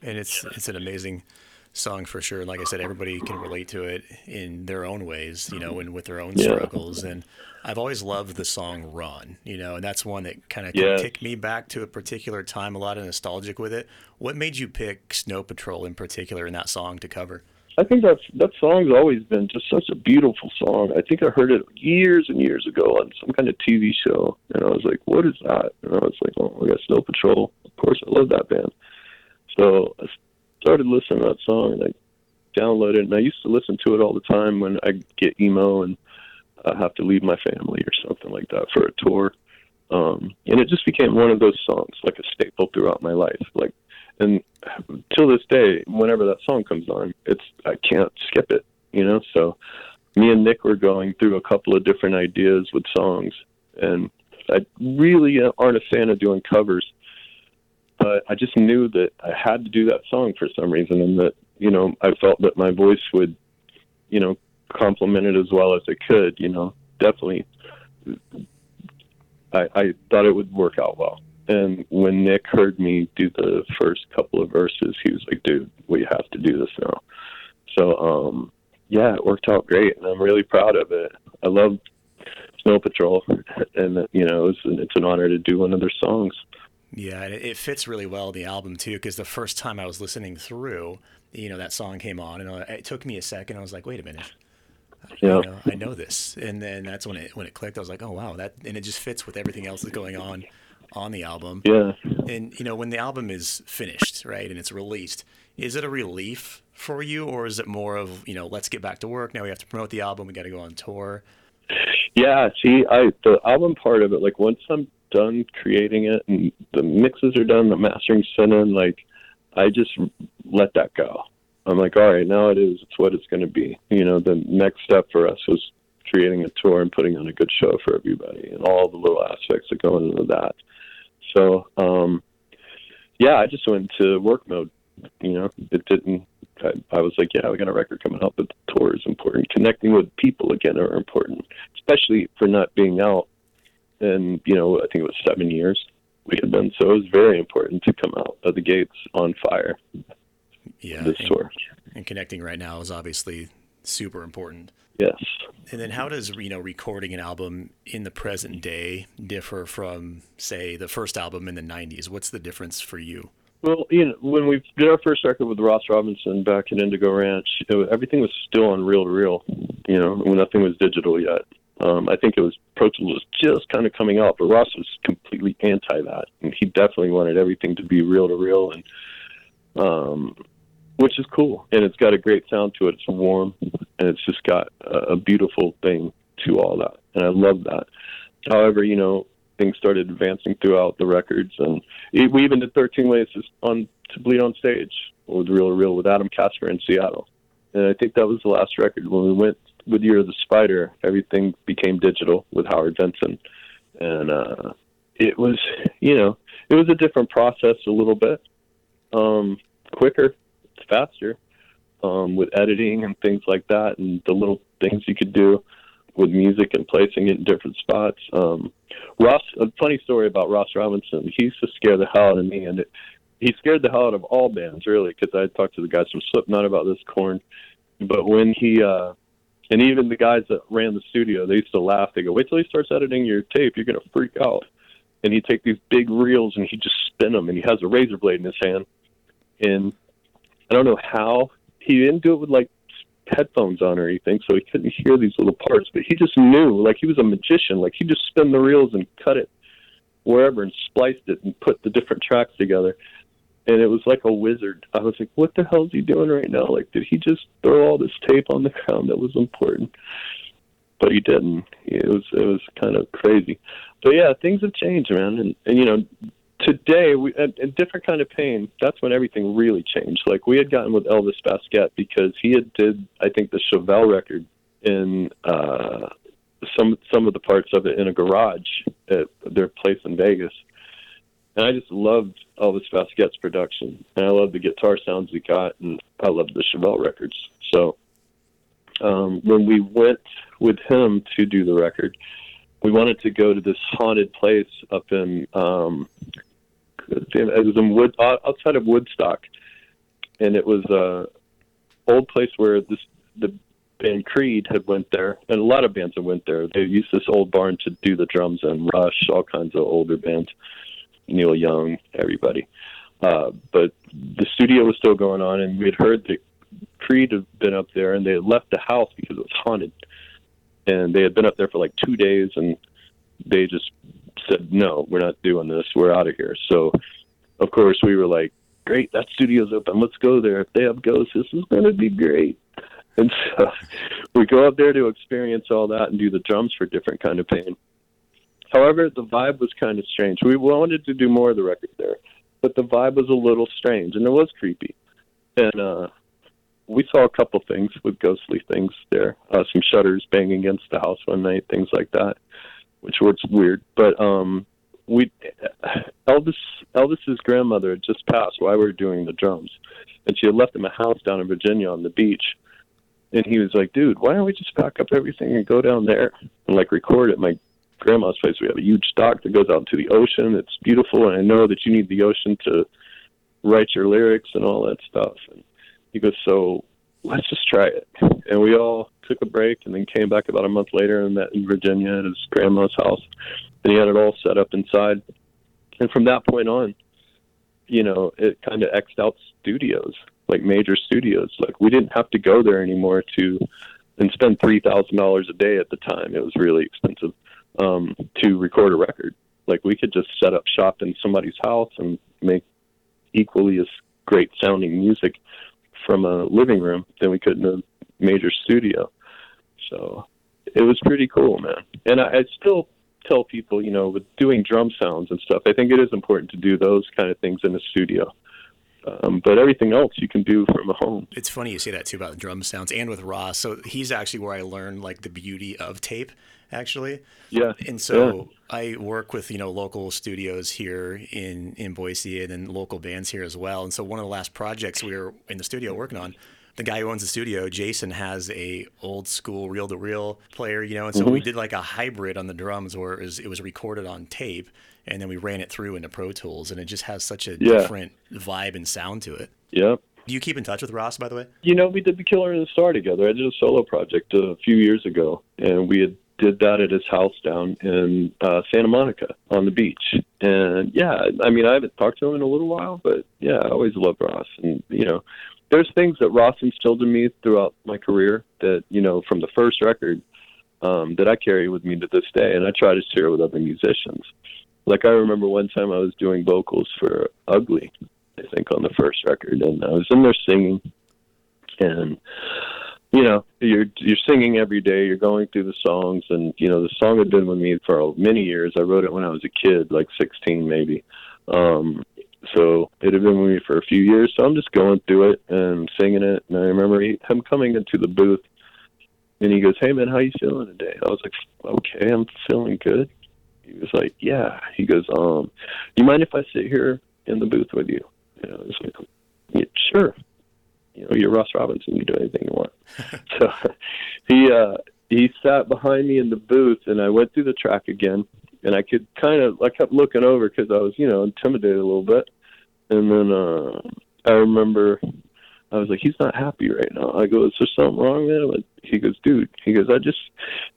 S1: And it's it's an amazing song for sure. And Like I said, everybody can relate to it in their own ways, you know, and with their own
S2: Yeah.
S1: struggles. And I've always loved the song "Run," you know, and that's one that kind of
S2: Yes.
S1: kicked me back to a particular time. A lot of nostalgic with it. What made you pick Snow Patrol in particular in that song to cover?
S2: I think that's that song's always been just such a beautiful song. I think I heard it years and years ago on some kind of TV show, and I was like, "What is that?" And I was like, "Oh, I got Snow Patrol." Of course, I love that band. So I started listening to that song, and I downloaded it. And I used to listen to it all the time when I get emo and I have to leave my family or something like that for a tour. Um, and it just became one of those songs, like a staple throughout my life. Like And till this day, whenever that song comes on, it's I can't skip it. You know, so me and Nick were going through a couple of different ideas with songs, and I really uh, aren't a fan of doing covers, but I just knew that I had to do that song for some reason, and that you know I felt that my voice would, you know, complement it as well as it could. You know, definitely. I, I thought it would work out well. And when Nick heard me do the first couple of verses, he was like, "Dude, we have to do this now." So, um, yeah, it worked out great, and I'm really proud of it. I love Snow Patrol, *laughs* and you know, it's, it's an honor to do one of their songs.
S1: Yeah, it fits really well the album too, because the first time I was listening through, you know, that song came on, and it took me a second. I was like, "Wait a minute." Yeah. You know, I know this, and then that's when it when it clicked. I was like, "Oh wow, that," and it just fits with everything else that's going on on the album.
S2: Yeah.
S1: And you know, when the album is finished, right, and it's released, is it a relief for you, or is it more of you know, let's get back to work now? We have to promote the album. We got to go on tour.
S2: Yeah. See, I the album part of it, like once I'm done creating it and the mixes are done, the mastering's sent in, like I just let that go. I'm like, all right, now it is. It's what it's going to be. You know, the next step for us was creating a tour and putting on a good show for everybody, and all the little aspects that go into that. So, um, yeah, I just went to work mode. You know, it didn't. I, I was like, yeah, we got a record coming up, but the tour is important. Connecting with people again are important, especially for not being out. And you know, I think it was seven years we had been, so it was very important to come out of the gates on fire.
S1: Yeah,
S2: this
S1: and,
S2: tour
S1: and connecting right now is obviously super important.
S2: Yes.
S1: And then how does you know recording an album in the present day differ from say the first album in the 90s? What's the difference for you?
S2: Well, you know, when we did our first record with Ross Robinson back at Indigo Ranch, was, everything was still on reel to reel. You know, when nothing was digital yet. Um, I think it was Pro Tools was just kind of coming out, but Ross was completely anti that, and he definitely wanted everything to be reel to reel, and um, which is cool. And it's got a great sound to it. It's warm, and it's just got a, a beautiful thing to all that, and I love that. However, you know, things started advancing throughout the records, and we even did 13 Ways on to Bleed on Stage with Real Real with Adam Kasper in Seattle, and I think that was the last record when we went with Year of the Spider. Everything became digital with Howard Benson, and uh, it was, you know, it was a different process a little bit, um, quicker faster um, with editing and things like that, and the little things you could do with music and placing it in different spots. Um, Ross, a funny story about Ross Robinson. He used to scare the hell out of me, and it, he scared the hell out of all bands really, because I talked to the guys from Slipknot about this Korn. But when he uh, and even the guys that ran the studio, they used to laugh. They go, "Wait till he starts editing your tape, you're gonna freak out." And he'd take these big reels and he'd just spin them, and he has a razor blade in his hand, and I don't know how he didn't do it with like headphones on or anything, so he couldn't hear these little parts. But he just knew, like he was a magician. Like he just spin the reels and cut it wherever and spliced it and put the different tracks together. And it was like a wizard. I was like, "What the hell is he doing right now? Like, did he just throw all this tape on the ground that was important?" But he didn't. It was it was kind of crazy. But yeah, things have changed, man. And and you know, today we a, a different kind of pain. That's when everything really changed. Like we had gotten with elvis baskette because he had did i think the chevelle record in uh some some of the parts of it in a garage at their place in vegas. And i just loved elvis baskette's production. And i loved the guitar sounds he got. And i loved the chevelle records. So um when we went with him to do the record we wanted to go to this haunted place up in um it was in Wood outside of Woodstock, and it was a old place where this the band Creed had went there, and a lot of bands had went there. They used this old barn to do the drums and Rush, all kinds of older bands, Neil Young, everybody. Uh, but the studio was still going on, and we had heard that Creed had been up there, and they had left the house because it was haunted. And they had been up there for like two days, and they just said, no, we're not doing this. We're out of here. So, of course, we were like, great, that studio's open. Let's go there. If they have ghosts, this is going to be great. And *laughs* so we go up there to experience all that and do the drums for different kind of pain. However, the vibe was kind of strange. We wanted to do more of the record there, but the vibe was a little strange and it was creepy. And uh, we saw a couple things with ghostly things there, uh, some shutters banging against the house one night, things like that, which was weird. But um, we Elvis Elvis's grandmother had just passed while we were doing the drums, and she had left him a house down in Virginia on the beach. And he was like, "Dude, why don't we just pack up everything and go down there and like record at my grandma's place? We have a huge dock that goes out to the ocean. It's beautiful, and I know that you need the ocean to write your lyrics and all that stuff." And he goes, "So let's just try it." And we all took a break and then came back about a month later and met in Virginia at his grandma's house. And he had it all set up inside. And from that point on, you know, it kind of xed out studios, like major studios. Like we didn't have to go there anymore to and spend three thousand dollars a day at the time. It was really expensive um, to record a record. Like we could just set up shop in somebody's house and make equally as great sounding music from a living room than we could in a major studio. So it was pretty cool, man. And I, I still tell people, you know, with doing drum sounds and stuff, I think it is important to do those kind of things in a studio. Um, but everything else you can do from a home.
S1: It's funny you say that too about the drum sounds and with Ross. So he's actually where I learned like the beauty of tape, actually.
S2: Yeah.
S1: And so yeah. I work with you know local studios here in in Boise and then local bands here as well. And so one of the last projects we were in the studio working on the guy who owns the studio, Jason, has a old school reel to reel player, you know, and so mm-hmm. we did like a hybrid on the drums where it was, it was, recorded on tape and then we ran it through into Pro Tools and it just has such a yeah. different vibe and sound to it.
S2: Yep.
S1: Do you keep in touch with Ross, by the way?
S2: You know, we did the Killer and the Star together. I did a solo project a few years ago, and we had did that at his house down in uh, Santa Monica on the beach. And yeah, I mean, I haven't talked to him in a little while, but yeah, I always loved Ross. And you know, there's things that Ross instilled in me throughout my career that you know from the first record um, that I carry with me to this day, and I try to share with other musicians. Like I remember one time I was doing vocals for Ugly, I think on the first record, and I was in there singing, and you know you're you're singing every day, you're going through the songs, and you know the song had been with me for many years. I wrote it when I was a kid, like 16 maybe. Um, so it had been with me for a few years. So I'm just going through it and singing it. And I remember him coming into the booth, and he goes, "Hey man, how you feeling today?" I was like, "Okay, I'm feeling good." He was like, "Yeah." He goes, "Um, do you mind if I sit here in the booth with you?" And I was like, yeah, "Sure." You know, you're Ross Robinson. You do anything you want. *laughs* so he uh, he sat behind me in the booth, and I went through the track again and I could kind of I kept looking over because I was you know intimidated a little bit, and then uh, I remember I was like, he's not happy right now. I go, is there something wrong man? But he goes, dude. He goes, I just.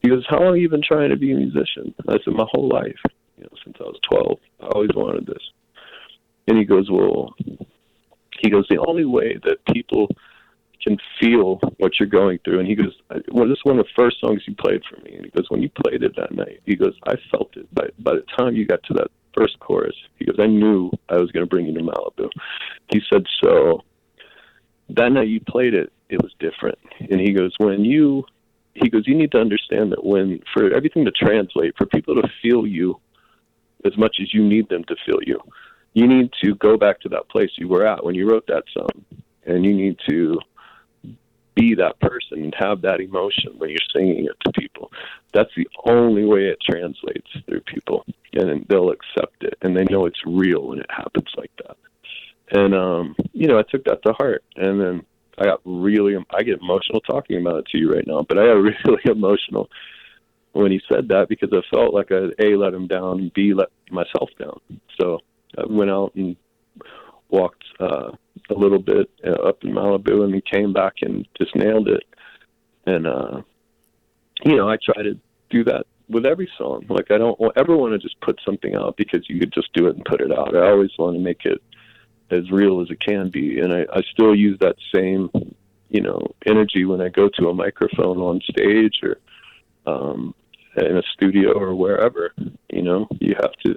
S2: He goes, how long you been trying to be a musician? I said, my whole life. You know, since I was twelve, I always wanted this. And he goes, well. He goes, the only way that people can feel what you're going through. And he goes, well, this is one of the first songs you played for me. And he goes, when you played it that night, he goes, I felt it. By, by the time you got to that first chorus, he goes, I knew I was going to bring you to Malibu. He said, so that night you played it, it was different. And he goes, when you, he goes, you need to understand that when, for everything to translate, for people to feel you as much as you need them to feel you, you need to go back to that place you were at when you wrote that song. And you need to be that person and have that emotion when you're singing it to people. That's the only way it translates through people, and they'll accept it and they know it's real when it happens like that. And um, you know, I took that to heart, and then I got really, I get emotional talking about it to you right now, but I got *laughs* really emotional when he said that because I felt like I a let him down, b let myself down. So I went out and walked uh, a little bit uh, up in Malibu, and we came back and just nailed it. And uh, you know, I try to do that with every song. Like I don't ever want to just put something out because you could just do it and put it out. I always want to make it as real as it can be, and I, I still use that same you know energy when I go to a microphone on stage or um, in a studio or wherever. You know, you have to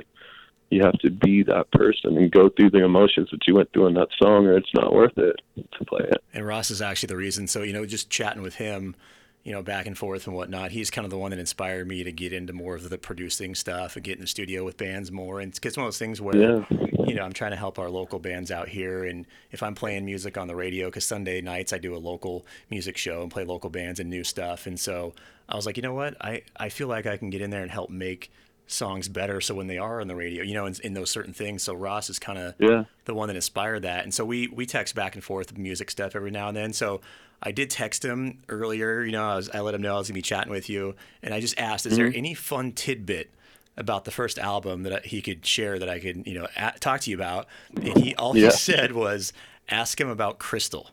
S2: you have to be that person and go through the emotions that you went through in that song or it's not worth it to play it.
S1: And Ross is actually the reason. So, you know, just chatting with him, you know, back and forth and whatnot. He's kind of the one that inspired me to get into more of the producing stuff and get in the studio with bands more. And it's one of those things where, yeah. you know, I'm trying to help our local bands out here. And if I'm playing music on the radio, because Sunday nights I do a local music show and play local bands and new stuff. And so I was like, you know what? I, I feel like I can get in there and help make songs better so when they are on the radio you know in, in those certain things so ross is kind of
S2: yeah.
S1: the one that inspired that and so we we text back and forth music stuff every now and then so I did text him earlier. You know, I, was, I let him know I was gonna be chatting with you, and I just asked, "Is mm-hmm. there any fun tidbit about the first album that he could share that I could, you know, at, talk to you about?" And he all yeah. he *laughs* said was, "Ask him about Crystal."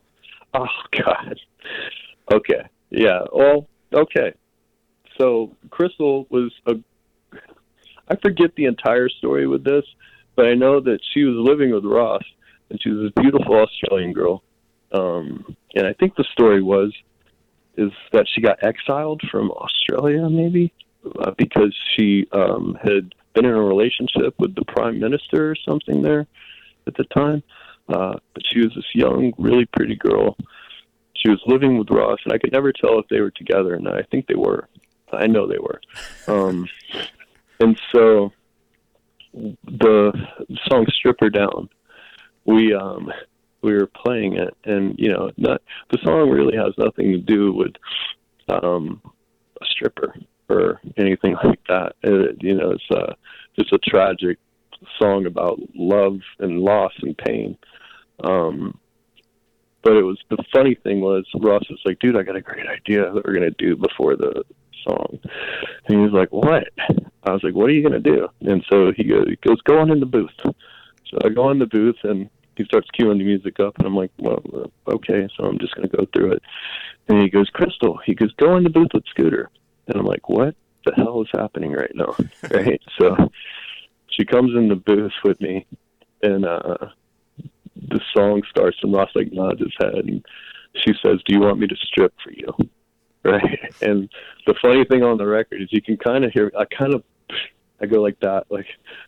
S2: Oh God. Okay. Yeah. Well. Okay. So Crystal was a. I forget the entire story with this, but I know that she was living with Ross, and she was a beautiful Australian girl um, and I think the story was is that she got exiled from Australia, maybe uh, because she um, had been in a relationship with the prime minister or something there at the time. Uh, but she was this young, really pretty girl. She was living with Ross, and I could never tell if they were together, and I think they were. I know they were. Um, and so the song "Stripper Down," we um, we were playing it, and you know, not the song really has nothing to do with um, a stripper or anything like that. It, you know, it's a it's a tragic song about love and loss and pain. Um, but it was the funny thing was Ross was like, "Dude, I got a great idea that we're gonna do before the song," and he was like, "What?" I was like, "What are you gonna do?" And so he goes, he goes, "Go on in the booth." So I go in the booth and he starts queuing the music up, and I'm like, well, uh, okay, so I'm just going to go through it. And he goes, Crystal, he goes, go in the booth with Scooter. And I'm like, what the hell is happening right now? *laughs* right? So she comes in the booth with me, and uh, the song starts, and Ross like nods his head, and she says, do you want me to strip for you? *laughs* Right? And the funny thing on the record is you can kind of hear, I kind of I go like that. Like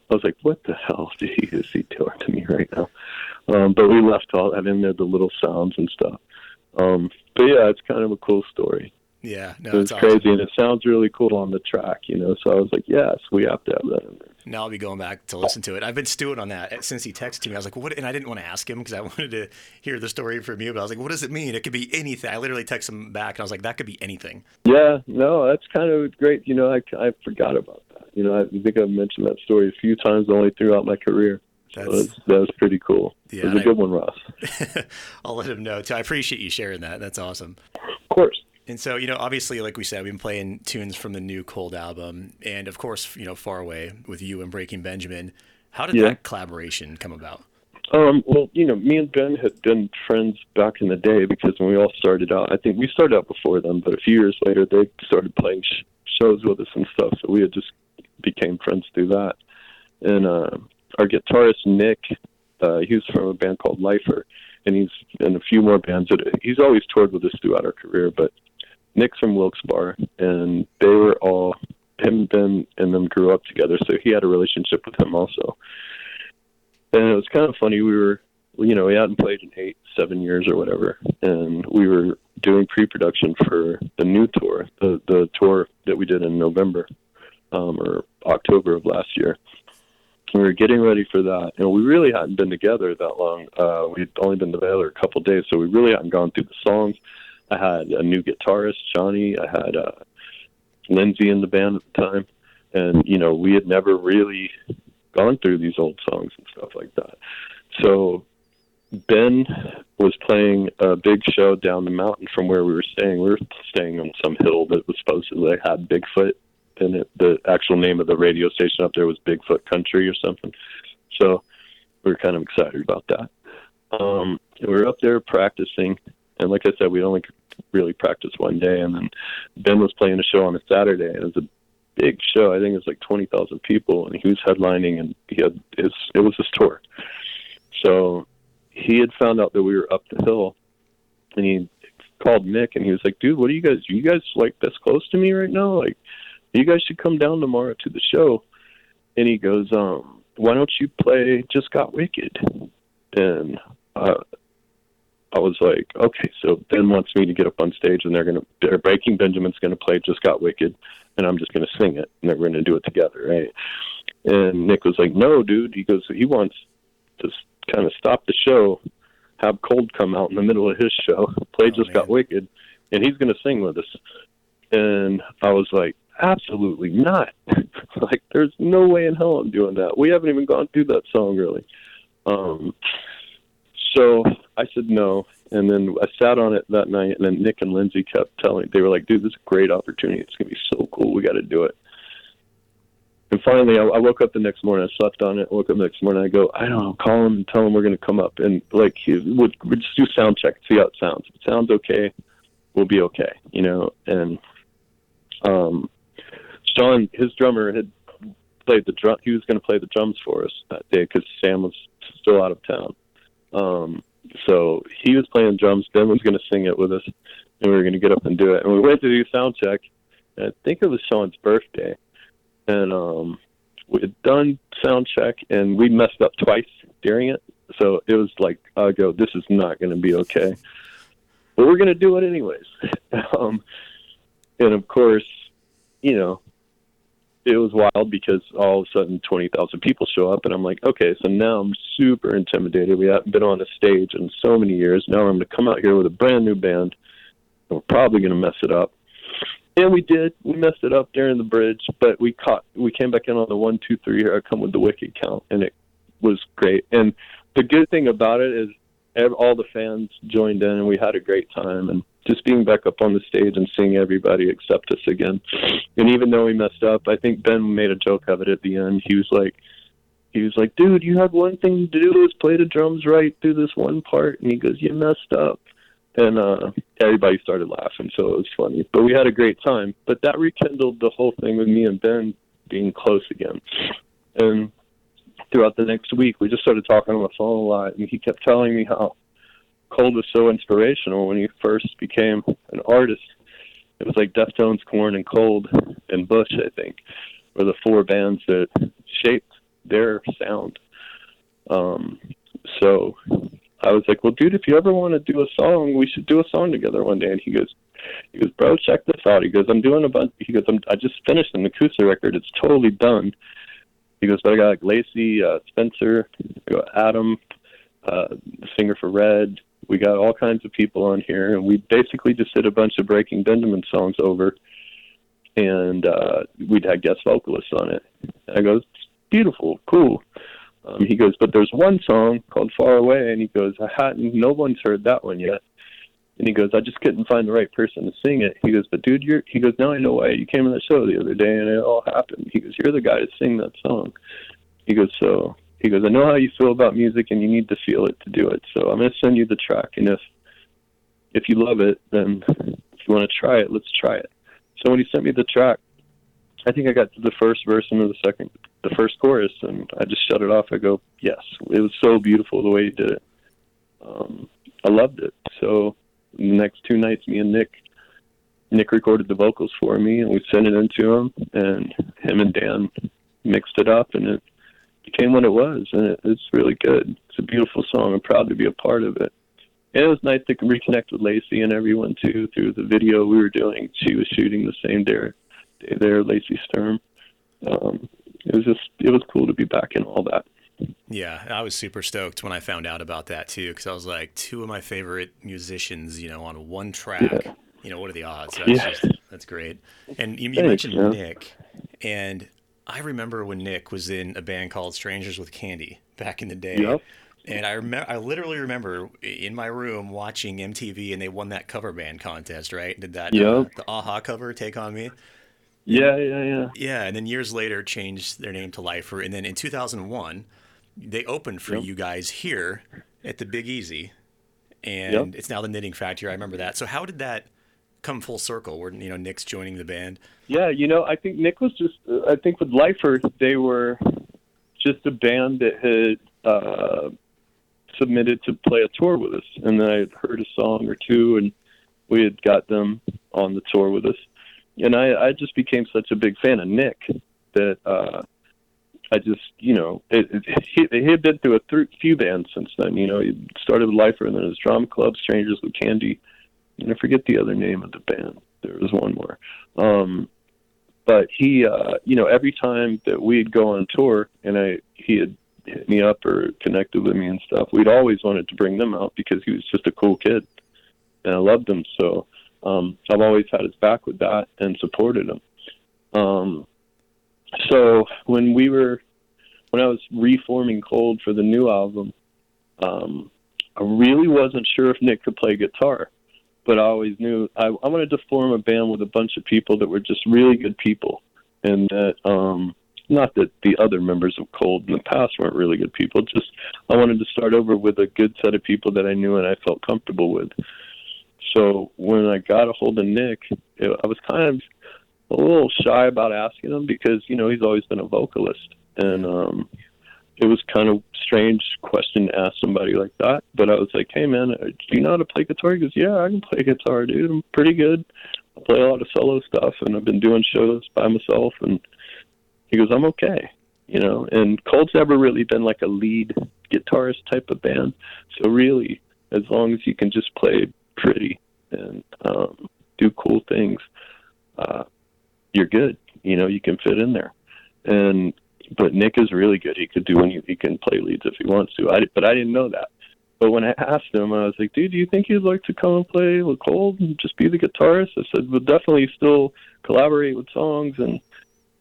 S2: I was like, what the hell *laughs* is he doing to me right now? Um, but we left all that in there, the little sounds and stuff. Um, but yeah, it's kind of a cool story.
S1: Yeah, no,
S2: it's crazy, awesome. and it sounds really cool on the track, you know. So I was like, yes, we have to have that in there.
S1: Now I'll be going back to listen to it. I've been stewing on that since he texted me. I was like, what? And I didn't want to ask him because I *laughs* wanted to hear the story from you. But I was like, what does it mean? It could be anything. I literally texted him back, and I was like, that could be anything.
S2: Yeah, no, that's kind of great. You know, I I forgot about that. You know, I think I've mentioned that story a few times only throughout my career. That's, so that was pretty cool. Yeah, it was a good one, Ross. *laughs*
S1: I'll let him know too. I appreciate you sharing that. That's awesome.
S2: Of course.
S1: And so, you know, obviously, like we said, we've been playing tunes from the new Cold album, and of course, you know, Far Away with you and Breaking Benjamin. How did yeah. that collaboration come about?
S2: Um, well, you know, me and Ben had been friends back in the day because when we all started out, I think we started out before them, but a few years later, they started playing sh- shows with us and stuff. So we had just became friends through that. And uh, our guitarist Nick, uh, he's from a band called Lifer, and he's in a few more bands. That, he's always toured with us throughout our career, but Nick's from Wilkes-Barre, and they were all him, Ben, and them grew up together, so he had a relationship with him also. And it was kind of funny. We were, you know, we hadn't played in eight, seven years or whatever, and we were doing pre-production for the new tour, the the tour that we did in November um, or October of last year. We were getting ready for that, and we really hadn't been together that long. Uh, we'd only been together a couple days, so we really hadn't gone through the songs. I had a new guitarist, Johnny. I had uh, Lindsay in the band at the time, and you know we had never really gone through these old songs and stuff like that. So Ben was playing a big show down the mountain from where we were staying. We were staying on some hill that was supposedly had Bigfoot in it. The actual name of the radio station up there was Bigfoot Country or something. So we were kind of excited about that. Um, we were up there practicing, and like I said, we only really practiced one day, and then Ben was playing a show on a Saturday, and it was a big show. I think it was like twenty thousand people, and he was headlining, and he had his it was his tour. So he had found out that we were up the hill, and he called Nick, and he was like, "Dude, what are you guys? Are you guys like this close to me right now? Like, you guys should come down tomorrow to the show." And he goes, "Um, why don't you play Just Got Wicked?" And uh, I was like, okay, so Ben wants me to get up on stage, and they're gonna, they're Breaking Benjamin's gonna play "Just Got Wicked," and I'm just gonna sing it, and they're gonna do it together, right? And Nick was like, no, dude. He goes, he wants to kind of stop the show, have Cold come out in the middle of his show, *laughs* play
S1: Oh,
S2: "Just
S1: man.
S2: Got Wicked," and he's gonna sing with us. And I was like, absolutely not. *laughs* like, there's no way in hell I'm doing that. We haven't even gone through that song really. Um, so I said no, and then I sat on it that night, and then Nick and Lindsay kept telling. They were like, "Dude, this is a great opportunity. It's gonna be so cool. We got to do it." And finally, I, I woke up the next morning. I slept on it. Woke up the next morning. I go, I don't know. Call him and tell him we're gonna come up and like we'd just do sound check, see how it sounds. If it sounds okay, we'll be okay, you know. And um, Sean, his drummer, had played the drum. He was going to play the drums for us that day because Sam was still out of town. Um, so he was playing drums. Ben was going to sing it with us, and we were going to get up and do it. And we went to do sound check. And I think it was Sean's birthday, and um, we had done sound check, and we messed up twice during it. So it was like, I go, this is not going to be okay, but we're going to do it anyways. *laughs* um, and of course, you know, it was wild because all of a sudden 20,000 people show up and I'm like, okay, so now I'm super intimidated. We haven't been on a stage in so many years. Now I'm going to come out here with a brand new band. And we're probably going to mess it up. And we did. We messed it up during the bridge, but we caught, we came back in on the one, two, three here. I come with the wicked count and it was great. And the good thing about it is all the fans joined in and we had a great time and just being back up on the stage and seeing everybody accept us again. And even though we messed up, I think Ben made a joke of it at the end. He was like, he was like, dude, you had one thing to do is play the drums right through this one part. And he goes, you messed up. And uh, everybody started laughing, so it was funny. But we had a great time. But that rekindled the whole thing with me and Ben being close again. And throughout the next week, we just started talking on the phone a lot. And he kept telling me how Cold was so inspirational when he first became an artist. It was like Deftones, Korn, and Cold, and Bush, I think, were the four bands that shaped their sound. Um, so I was like, "Well, dude, if you ever want to do a song, we should do a song together one day." And he goes, "He goes, bro, check this out." He goes, "I'm doing a bunch." He goes, I'm, "I just finished an acoustic record. It's totally done." He goes, "But I got like Lacey, uh, Spencer, Adam, uh, the singer for Red. We got all kinds of people on here, and we basically just did a bunch of Breaking Benjamin songs over, and uh, we'd had guest vocalists on it." And I go, "It's beautiful, cool." Um, he goes, but there's one song called Far Away, and he goes, I hadn't, no one's heard that one yet. And he goes, I just couldn't find the right person to sing it. He goes, but dude, you're, he goes, now I know why you came on the show the other day, and it all happened. He goes, you're the guy to sing that song. He goes, so, he goes, I know how you feel about music, and you need to feel it to do it. So I'm going to send you the track, and if, if you love it, then if you want to try it, let's try it. So when he sent me the track, I think I got to the first verse and the second, the first chorus, and I just shut it off. I go, yes, it was so beautiful the way he did it. Um, I loved it. So the next two nights, me and Nick, Nick recorded the vocals for me, and we sent it into him, and him and Dan mixed it up, and it became what it was, and it, it's really good. It's a beautiful song. I'm proud to be a part of it. And it was nice to reconnect with Lacey and everyone too through the video we were doing. She was shooting the same day, day there, Lacey Sturm. Um, it was just it was cool to be back in all that.
S1: Yeah, I was super stoked when I found out about that too, because I was like, two of my favorite musicians, you know, on one track.
S2: Yeah.
S1: You know, what are the odds? That's,
S2: Yeah.
S1: just, that's great. And you, you mentioned
S2: man.
S1: Nick, and I remember when Nick was in a band called Strangers with Candy back in the day.
S2: Yep.
S1: And I remember, I literally remember in my room watching MTV, and they won that cover band contest, right? Did that uh, the a-ha cover "Take on Me"?
S2: Yeah, yeah, yeah.
S1: Yeah, and then years later changed their name to Lifer, and then in 2001 they opened for
S2: Yep.
S1: you guys here at the Big Easy, and
S2: Yep.
S1: it's now the Knitting Factory. I remember that. So how did that come full circle? Where you know Nick's joining the band?
S2: Yeah, you know, I think Nick was just. I think with Lifer, they were just a band that had uh, submitted to play a tour with us, and then I had heard a song or two, and we had got them on the tour with us, and I, I just became such a big fan of Nick that uh, I just, you know, it, it, he, he had been through a th- few bands since then. You know, he started with Lifer and then his drama club, Strangers with Candy. And I forget the other name of the band. There was one more. Um, but he, uh, you know, every time that we'd go on tour and I, he had hit me up or connected with me and stuff, we'd always wanted to bring them out because he was just a cool kid and I loved him. So, um, I've always had his back with that and supported him. Um, so when we were when I was reforming Cold for the new album, um, I really wasn't sure if Nick could play guitar, but I always knew I, I wanted to form a band with a bunch of people that were just really good people, and that um, not that the other members of Cold in the past weren't really good people. Just I wanted to start over with a good set of people that I knew and I felt comfortable with. So when I got a hold of Nick, it, I was kind of a little shy about asking him because you know he's always been a vocalist, and um, it was kind of strange question to ask somebody like that. But I was like, "Hey man, uh, do you know how to play guitar?" He goes, "Yeah, I can play guitar, dude. I'm pretty good. I play a lot of solo stuff, and I've been doing shows by myself." And he goes, "I'm okay." You know, and Cold's never really been like a lead guitarist type of band. So really, as long as you can just play pretty and um, do cool things, uh, you're good. You know, you can fit in there. And but Nick is really good. He could do any. He can play leads if he wants to. I but I didn't know that. But when I asked him, I was like, "Dude, do you think you'd like to come and play with Cold and just be the guitarist?" I said, "We'll definitely still collaborate with songs, and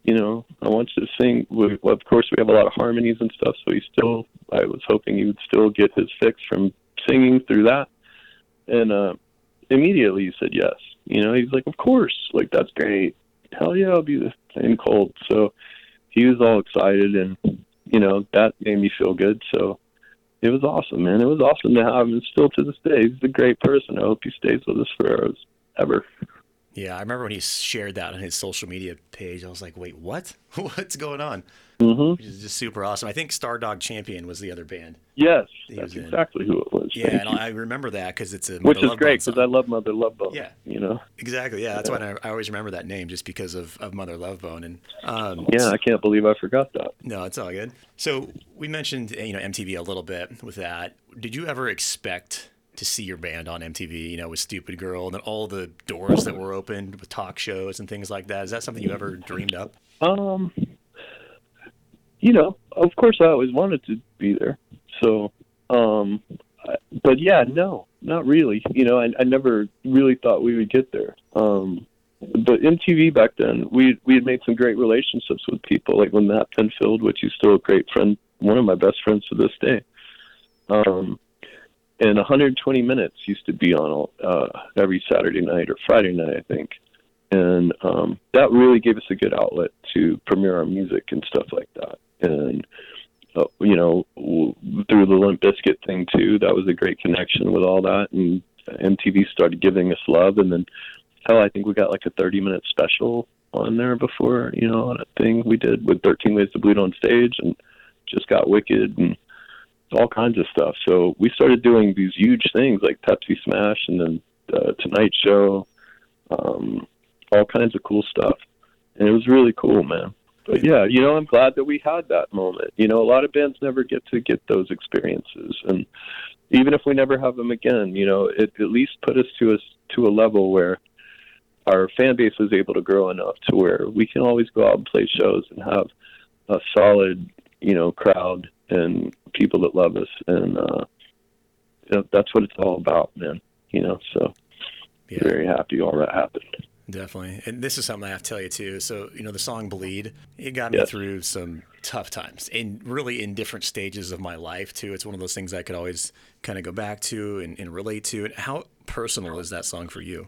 S2: you know, I want you to sing." We, well, of course, we have a lot of harmonies and stuff, so he still. I was hoping he would still get his fix from singing through that, and uh, immediately he said yes. You know, he's like, "Of course, like that's great." hell yeah, I'll be the same cold. So he was all excited, and you know that made me feel good. So it was awesome, man. It was awesome to have him. Still to this day, he's a great person. I hope he stays with us forever.
S1: Yeah, I remember when he shared that on his social media page. I was like, "Wait, what? *laughs* What's going on?"
S2: Mm-hmm.
S1: Which is just super awesome. I think Stardog Champion was the other band.
S2: Yes, that's exactly who it was.
S1: Yeah, and I remember that because it's a Mother
S2: which is great because I love Mother Love Bone.
S1: Yeah,
S2: you know
S1: exactly. Yeah, that's yeah. why I, I, always remember that name just because of, of Mother Love Bone. And um,
S2: yeah, I can't believe I forgot that.
S1: No, it's all good. So we mentioned you know MTV a little bit with that. Did you ever expect? to see your band on MTV, you know, with Stupid Girl and then all the doors that were opened with talk shows and things like that. Is that something you ever dreamed up?
S2: Um, you know, of course, I always wanted to be there. So, um, but yeah, no, not really. You know, I, I never really thought we would get there. Um, but MTV back then, we we had made some great relationships with people, like when Matt Pinfield, which is still a great friend, one of my best friends to this day. Um, and 120 minutes used to be on uh, every Saturday night or Friday night, I think and um, that really gave us a good outlet to premiere our music and stuff like that. And uh, you know, through the Limp Bizkit thing too, that was a great connection with all that. And MTV started giving us love, and then hell, I think we got like a 30 minute special on there before, you know, on a thing we did with 13 Ways to Bleed on stage, and just got wicked and all kinds of stuff. So we started doing these huge things like Pepsi Smash and then uh, Tonight Show. Um, all kinds of cool stuff. And it was really cool, man. But yeah, you know, I'm glad that we had that moment. You know, a lot of bands never get to get those experiences, and even if we never have them again, you know, it at least put us to us to a level where our fan base was able to grow enough to where we can always go out and play shows and have a solid, you know, crowd and people that love us, and uh, you know, that's what it's all about, man. You know, so yeah. very happy all that happened.
S1: Definitely. And this is something I have to tell you too. So, you know, the song Bleed, it got me yes. through some tough times and really in different stages of my life too. It's one of those things I could always kind of go back to and, and relate to. And how personal is that song for you?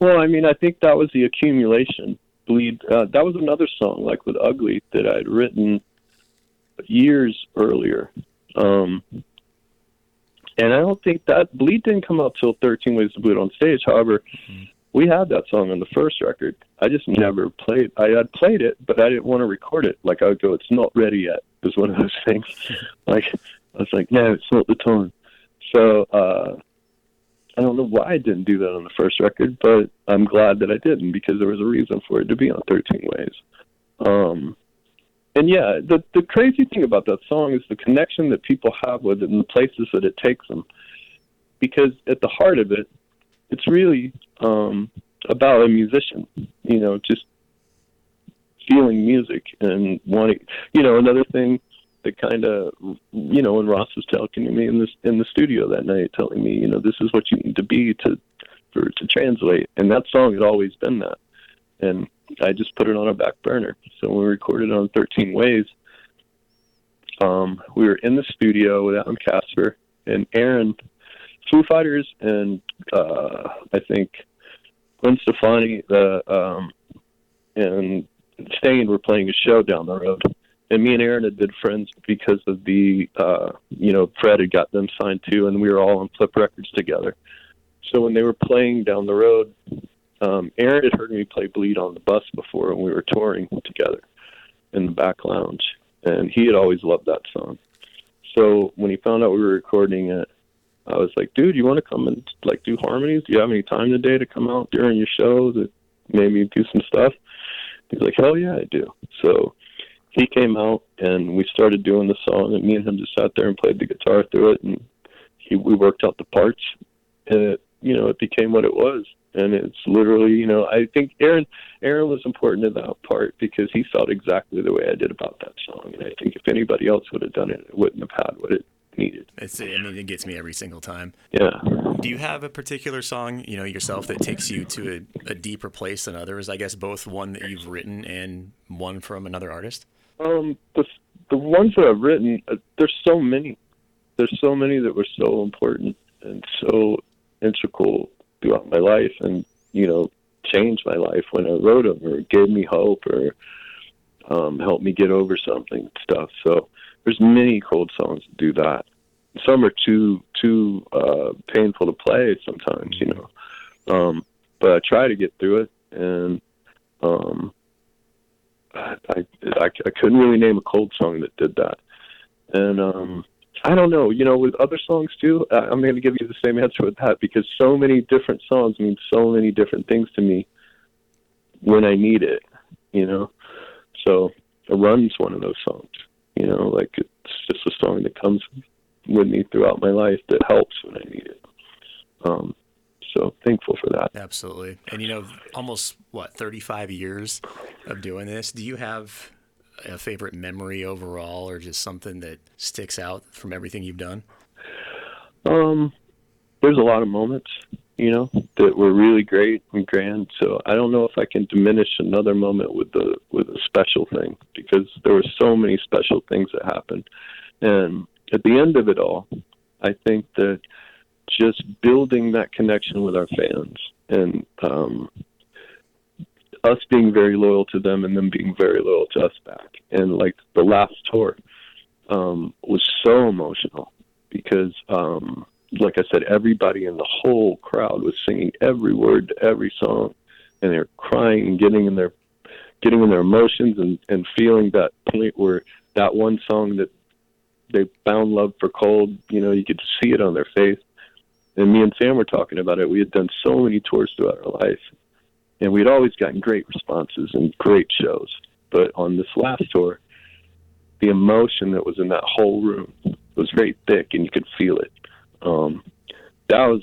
S2: Well, I mean, I think that was the accumulation. Bleed, uh, that was another song like with Ugly that I'd written years earlier. Um, and I don't think that Bleed didn't come out till 13 Ways to Bleed on stage. However, mm-hmm we had that song on the first record. I just never played. I had played it, but I didn't want to record it. Like I would go, "It's not ready yet." It was *laughs* one of those things. like I was like, "No, it's not the time." So uh, I don't know why I didn't do that on the first record, but I'm glad that I didn't because there was a reason for it to be on 13 Ways. Um, and yeah, the the crazy thing about that song is the connection that people have with it and the places that it takes them. Because at the heart of it, it's really um, about a musician. You know, just feeling music and wanting. You know, another thing that kind of, you know, when Ross was talking to me in this in the studio that night, telling me, you know, this is what you need to be to for to translate, and that song had always been that, and I just put it on a back burner. So we recorded on 13 Ways, um, we were in the studio with Adam Kasper and Aaron, Foo Fighters, and uh, I think Gwen Stefani, the um, and Staind were playing a show down the road. And me and Aaron had been friends because of the, uh, you know, Fred had got them signed too, and we were all on Flip Records together. So when they were playing down the road, um, Aaron had heard me play Bleed on the bus before, and we were touring together in the back lounge, and he had always loved that song. So when he found out we were recording it, I was like, "Dude, you want to come and like do harmonies? Do you have any time today to come out during your show to maybe do some stuff?" He's like, "Hell yeah, I do." So he came out and we started doing the song, and me and him just sat there and played the guitar through it, and he we worked out the parts, and it you know it became what it was and it's literally, you know, I think Aaron Aaron was important in that part because he felt exactly the way I did about that song, and I think if anybody else would have done it, it wouldn't have had what it needed.
S1: It's, I mean, it gets me every single time.
S2: Yeah.
S1: Do you have a particular song, you know, yourself that takes you to a, a deeper place than others? I guess both one that you've written and one from another artist.
S2: Um, the the ones that I've written, uh, there's so many. There's so many that were so important and so integral throughout my life and, you know, changed my life when I wrote them or gave me hope or um, helped me get over something and stuff. So there's many cold songs that do that. Some are too too uh, painful to play sometimes, you know. Um, but I try to get through it, and um, I, I I couldn't really name a cold song that did that. And um, I don't know. You know, with other songs too, I'm going to give you the same answer with that because so many different songs mean so many different things to me when I need it. You know, so a run's one of those songs. You know, like it's just a song that comes with me throughout my life that helps when I need it. Um, so thankful for that.
S1: Absolutely. And you know, almost what 35 years of doing this. Do you have a favorite memory overall, or just something that sticks out from everything you've done?
S2: Um, there's a lot of moments, you know, that were really great and grand. So I don't know if I can diminish another moment with the with a special thing because there were so many special things that happened. And at the end of it all, I think that just building that connection with our fans and um, us being very loyal to them and them being very loyal to us back. And like the last tour um, was so emotional because, um, like I said, everybody in the whole crowd was singing every word to every song, and they're crying and getting in their getting in their emotions and and feeling that point where that one song that they found love for cold, you know, you could see it on their face. And me and Sam were talking about it. We had done so many tours throughout our life, and we'd always gotten great responses and great shows. But on this last tour, the emotion that was in that whole room was very thick, and you could feel it. Um, that was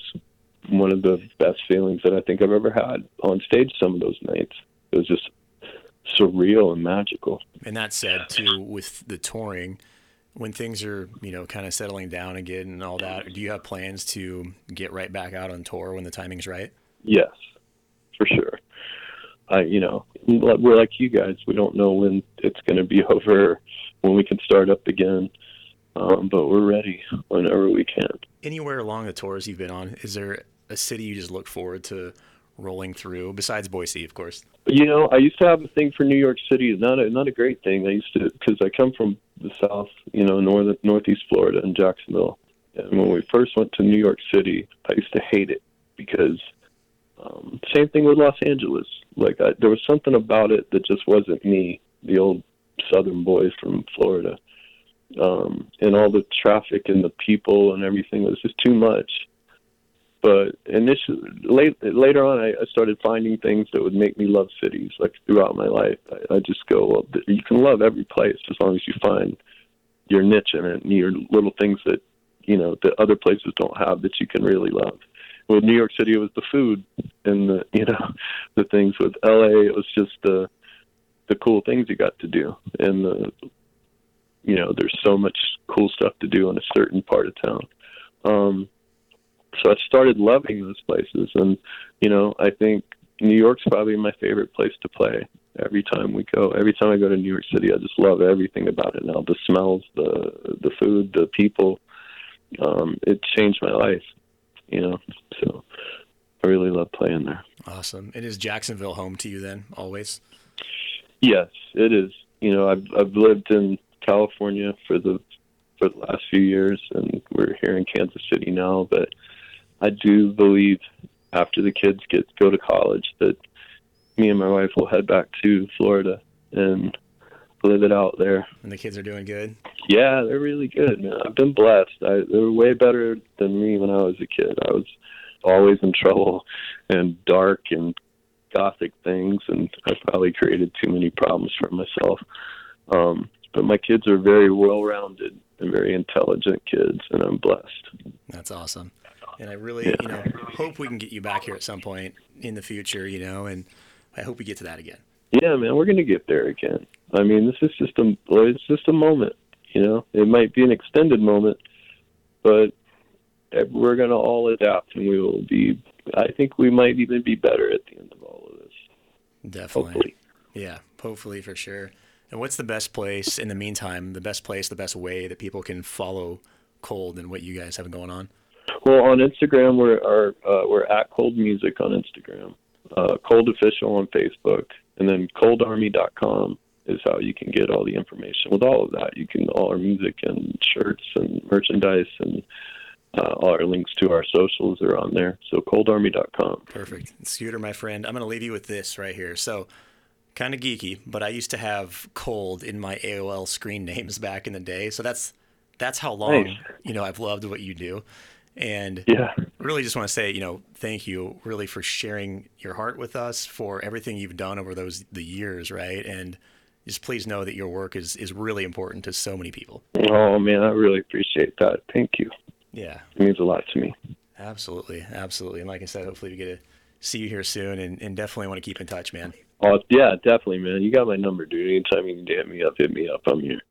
S2: one of the best feelings that I think I've ever had on stage. Some of those nights, it was just surreal and magical.
S1: And that said, too, with the touring, when things are you know kind of settling down again and all that, do you have plans to get right back out on tour when the timing's right?
S2: Yes, for sure. I, you know, we're like you guys. We don't know when it's going to be *laughs* over, when we can start up again. Um, but we're ready whenever we can.
S1: Anywhere along the tours you've been on, is there a city you just look forward to rolling through besides Boise, of course?
S2: You know, I used to have a thing for New York City. Not a not a great thing. I used to because I come from the south, you know, north northeast Florida and Jacksonville. And when we first went to New York City, I used to hate it because um, same thing with Los Angeles. Like I, there was something about it that just wasn't me, the old Southern boy from Florida, um, and all the traffic and the people and everything was just too much. but initially, late, later on, I, I started finding things that would make me love cities. Like throughout my life, I, I just go, well, you can love every place as long as you find your niche in it and your little things that you know that other places don't have that you can really love. With New York City, it was the food and the *laughs* you know the things. With LA, it was just the the cool things you got to do and the you know there's so much cool stuff to do in a certain part of town. Um, so I started loving those places, and you know I think New York's probably my favorite place to play. Every time we go, every time I go to New York City, I just love everything about it now. The smells, the the food, the people. Um, it changed my life, you know. So I really love playing there.
S1: Awesome. And is Jacksonville home to you then, always?
S2: Yes, it is. You know, I've I've lived in California for the for the last few years, and we're here in Kansas City now. But I do believe after the kids get go to college that me and my wife will head back to Florida and live it out there.
S1: And the kids are doing good.
S2: Yeah, they're really good, man. I've been blessed. I, they were way better than me when I was a kid. I was always in trouble and dark and gothic things, and I probably created too many problems for myself. Um, but my kids are very well-rounded and very intelligent kids, and I'm blessed.
S1: That's awesome. And I really, yeah. you know, hope we can get you back here at some point in the future, you know, and I hope we get to that again.
S2: Yeah, man, we're gonna get there again. I mean, this is just a, it's just a moment, you know. It might be an extended moment, but we're gonna all adapt, and we will be. I think we might even be better at the end of all of this.
S1: Definitely. Hopefully. Yeah, hopefully for sure. And what's the best place in the meantime? The best place, the best way that people can follow Cold and what you guys have going on?
S2: Well, on Instagram, we're our, uh, we're at Cold Music on Instagram, uh, Cold Official on Facebook, and then ColdArmy.com is how you can get all the information. With all of that, you can all our music and shirts and merchandise and uh, all our links to our socials are on there. So ColdArmy.com.
S1: Perfect, Scooter, my friend. I'm going to leave you with this right here. So kind of geeky, but I used to have cold in my AOL screen *laughs* names back in the day. So that's that's how long nice. you know I've loved what you do. And
S2: yeah,
S1: really just want to say, you know, thank you really for sharing your heart with us for everything you've done over those the years, right? And just please know that your work is is really important to so many people.
S2: Oh man, I really appreciate that. Thank you.
S1: Yeah.
S2: It means a lot to me.
S1: Absolutely. Absolutely. And like I said, hopefully we get to see you here soon and, and definitely want to keep in touch, man.
S2: Oh yeah, definitely, man. You got my number, dude. Anytime you need to hit me up, hit me up. I'm here.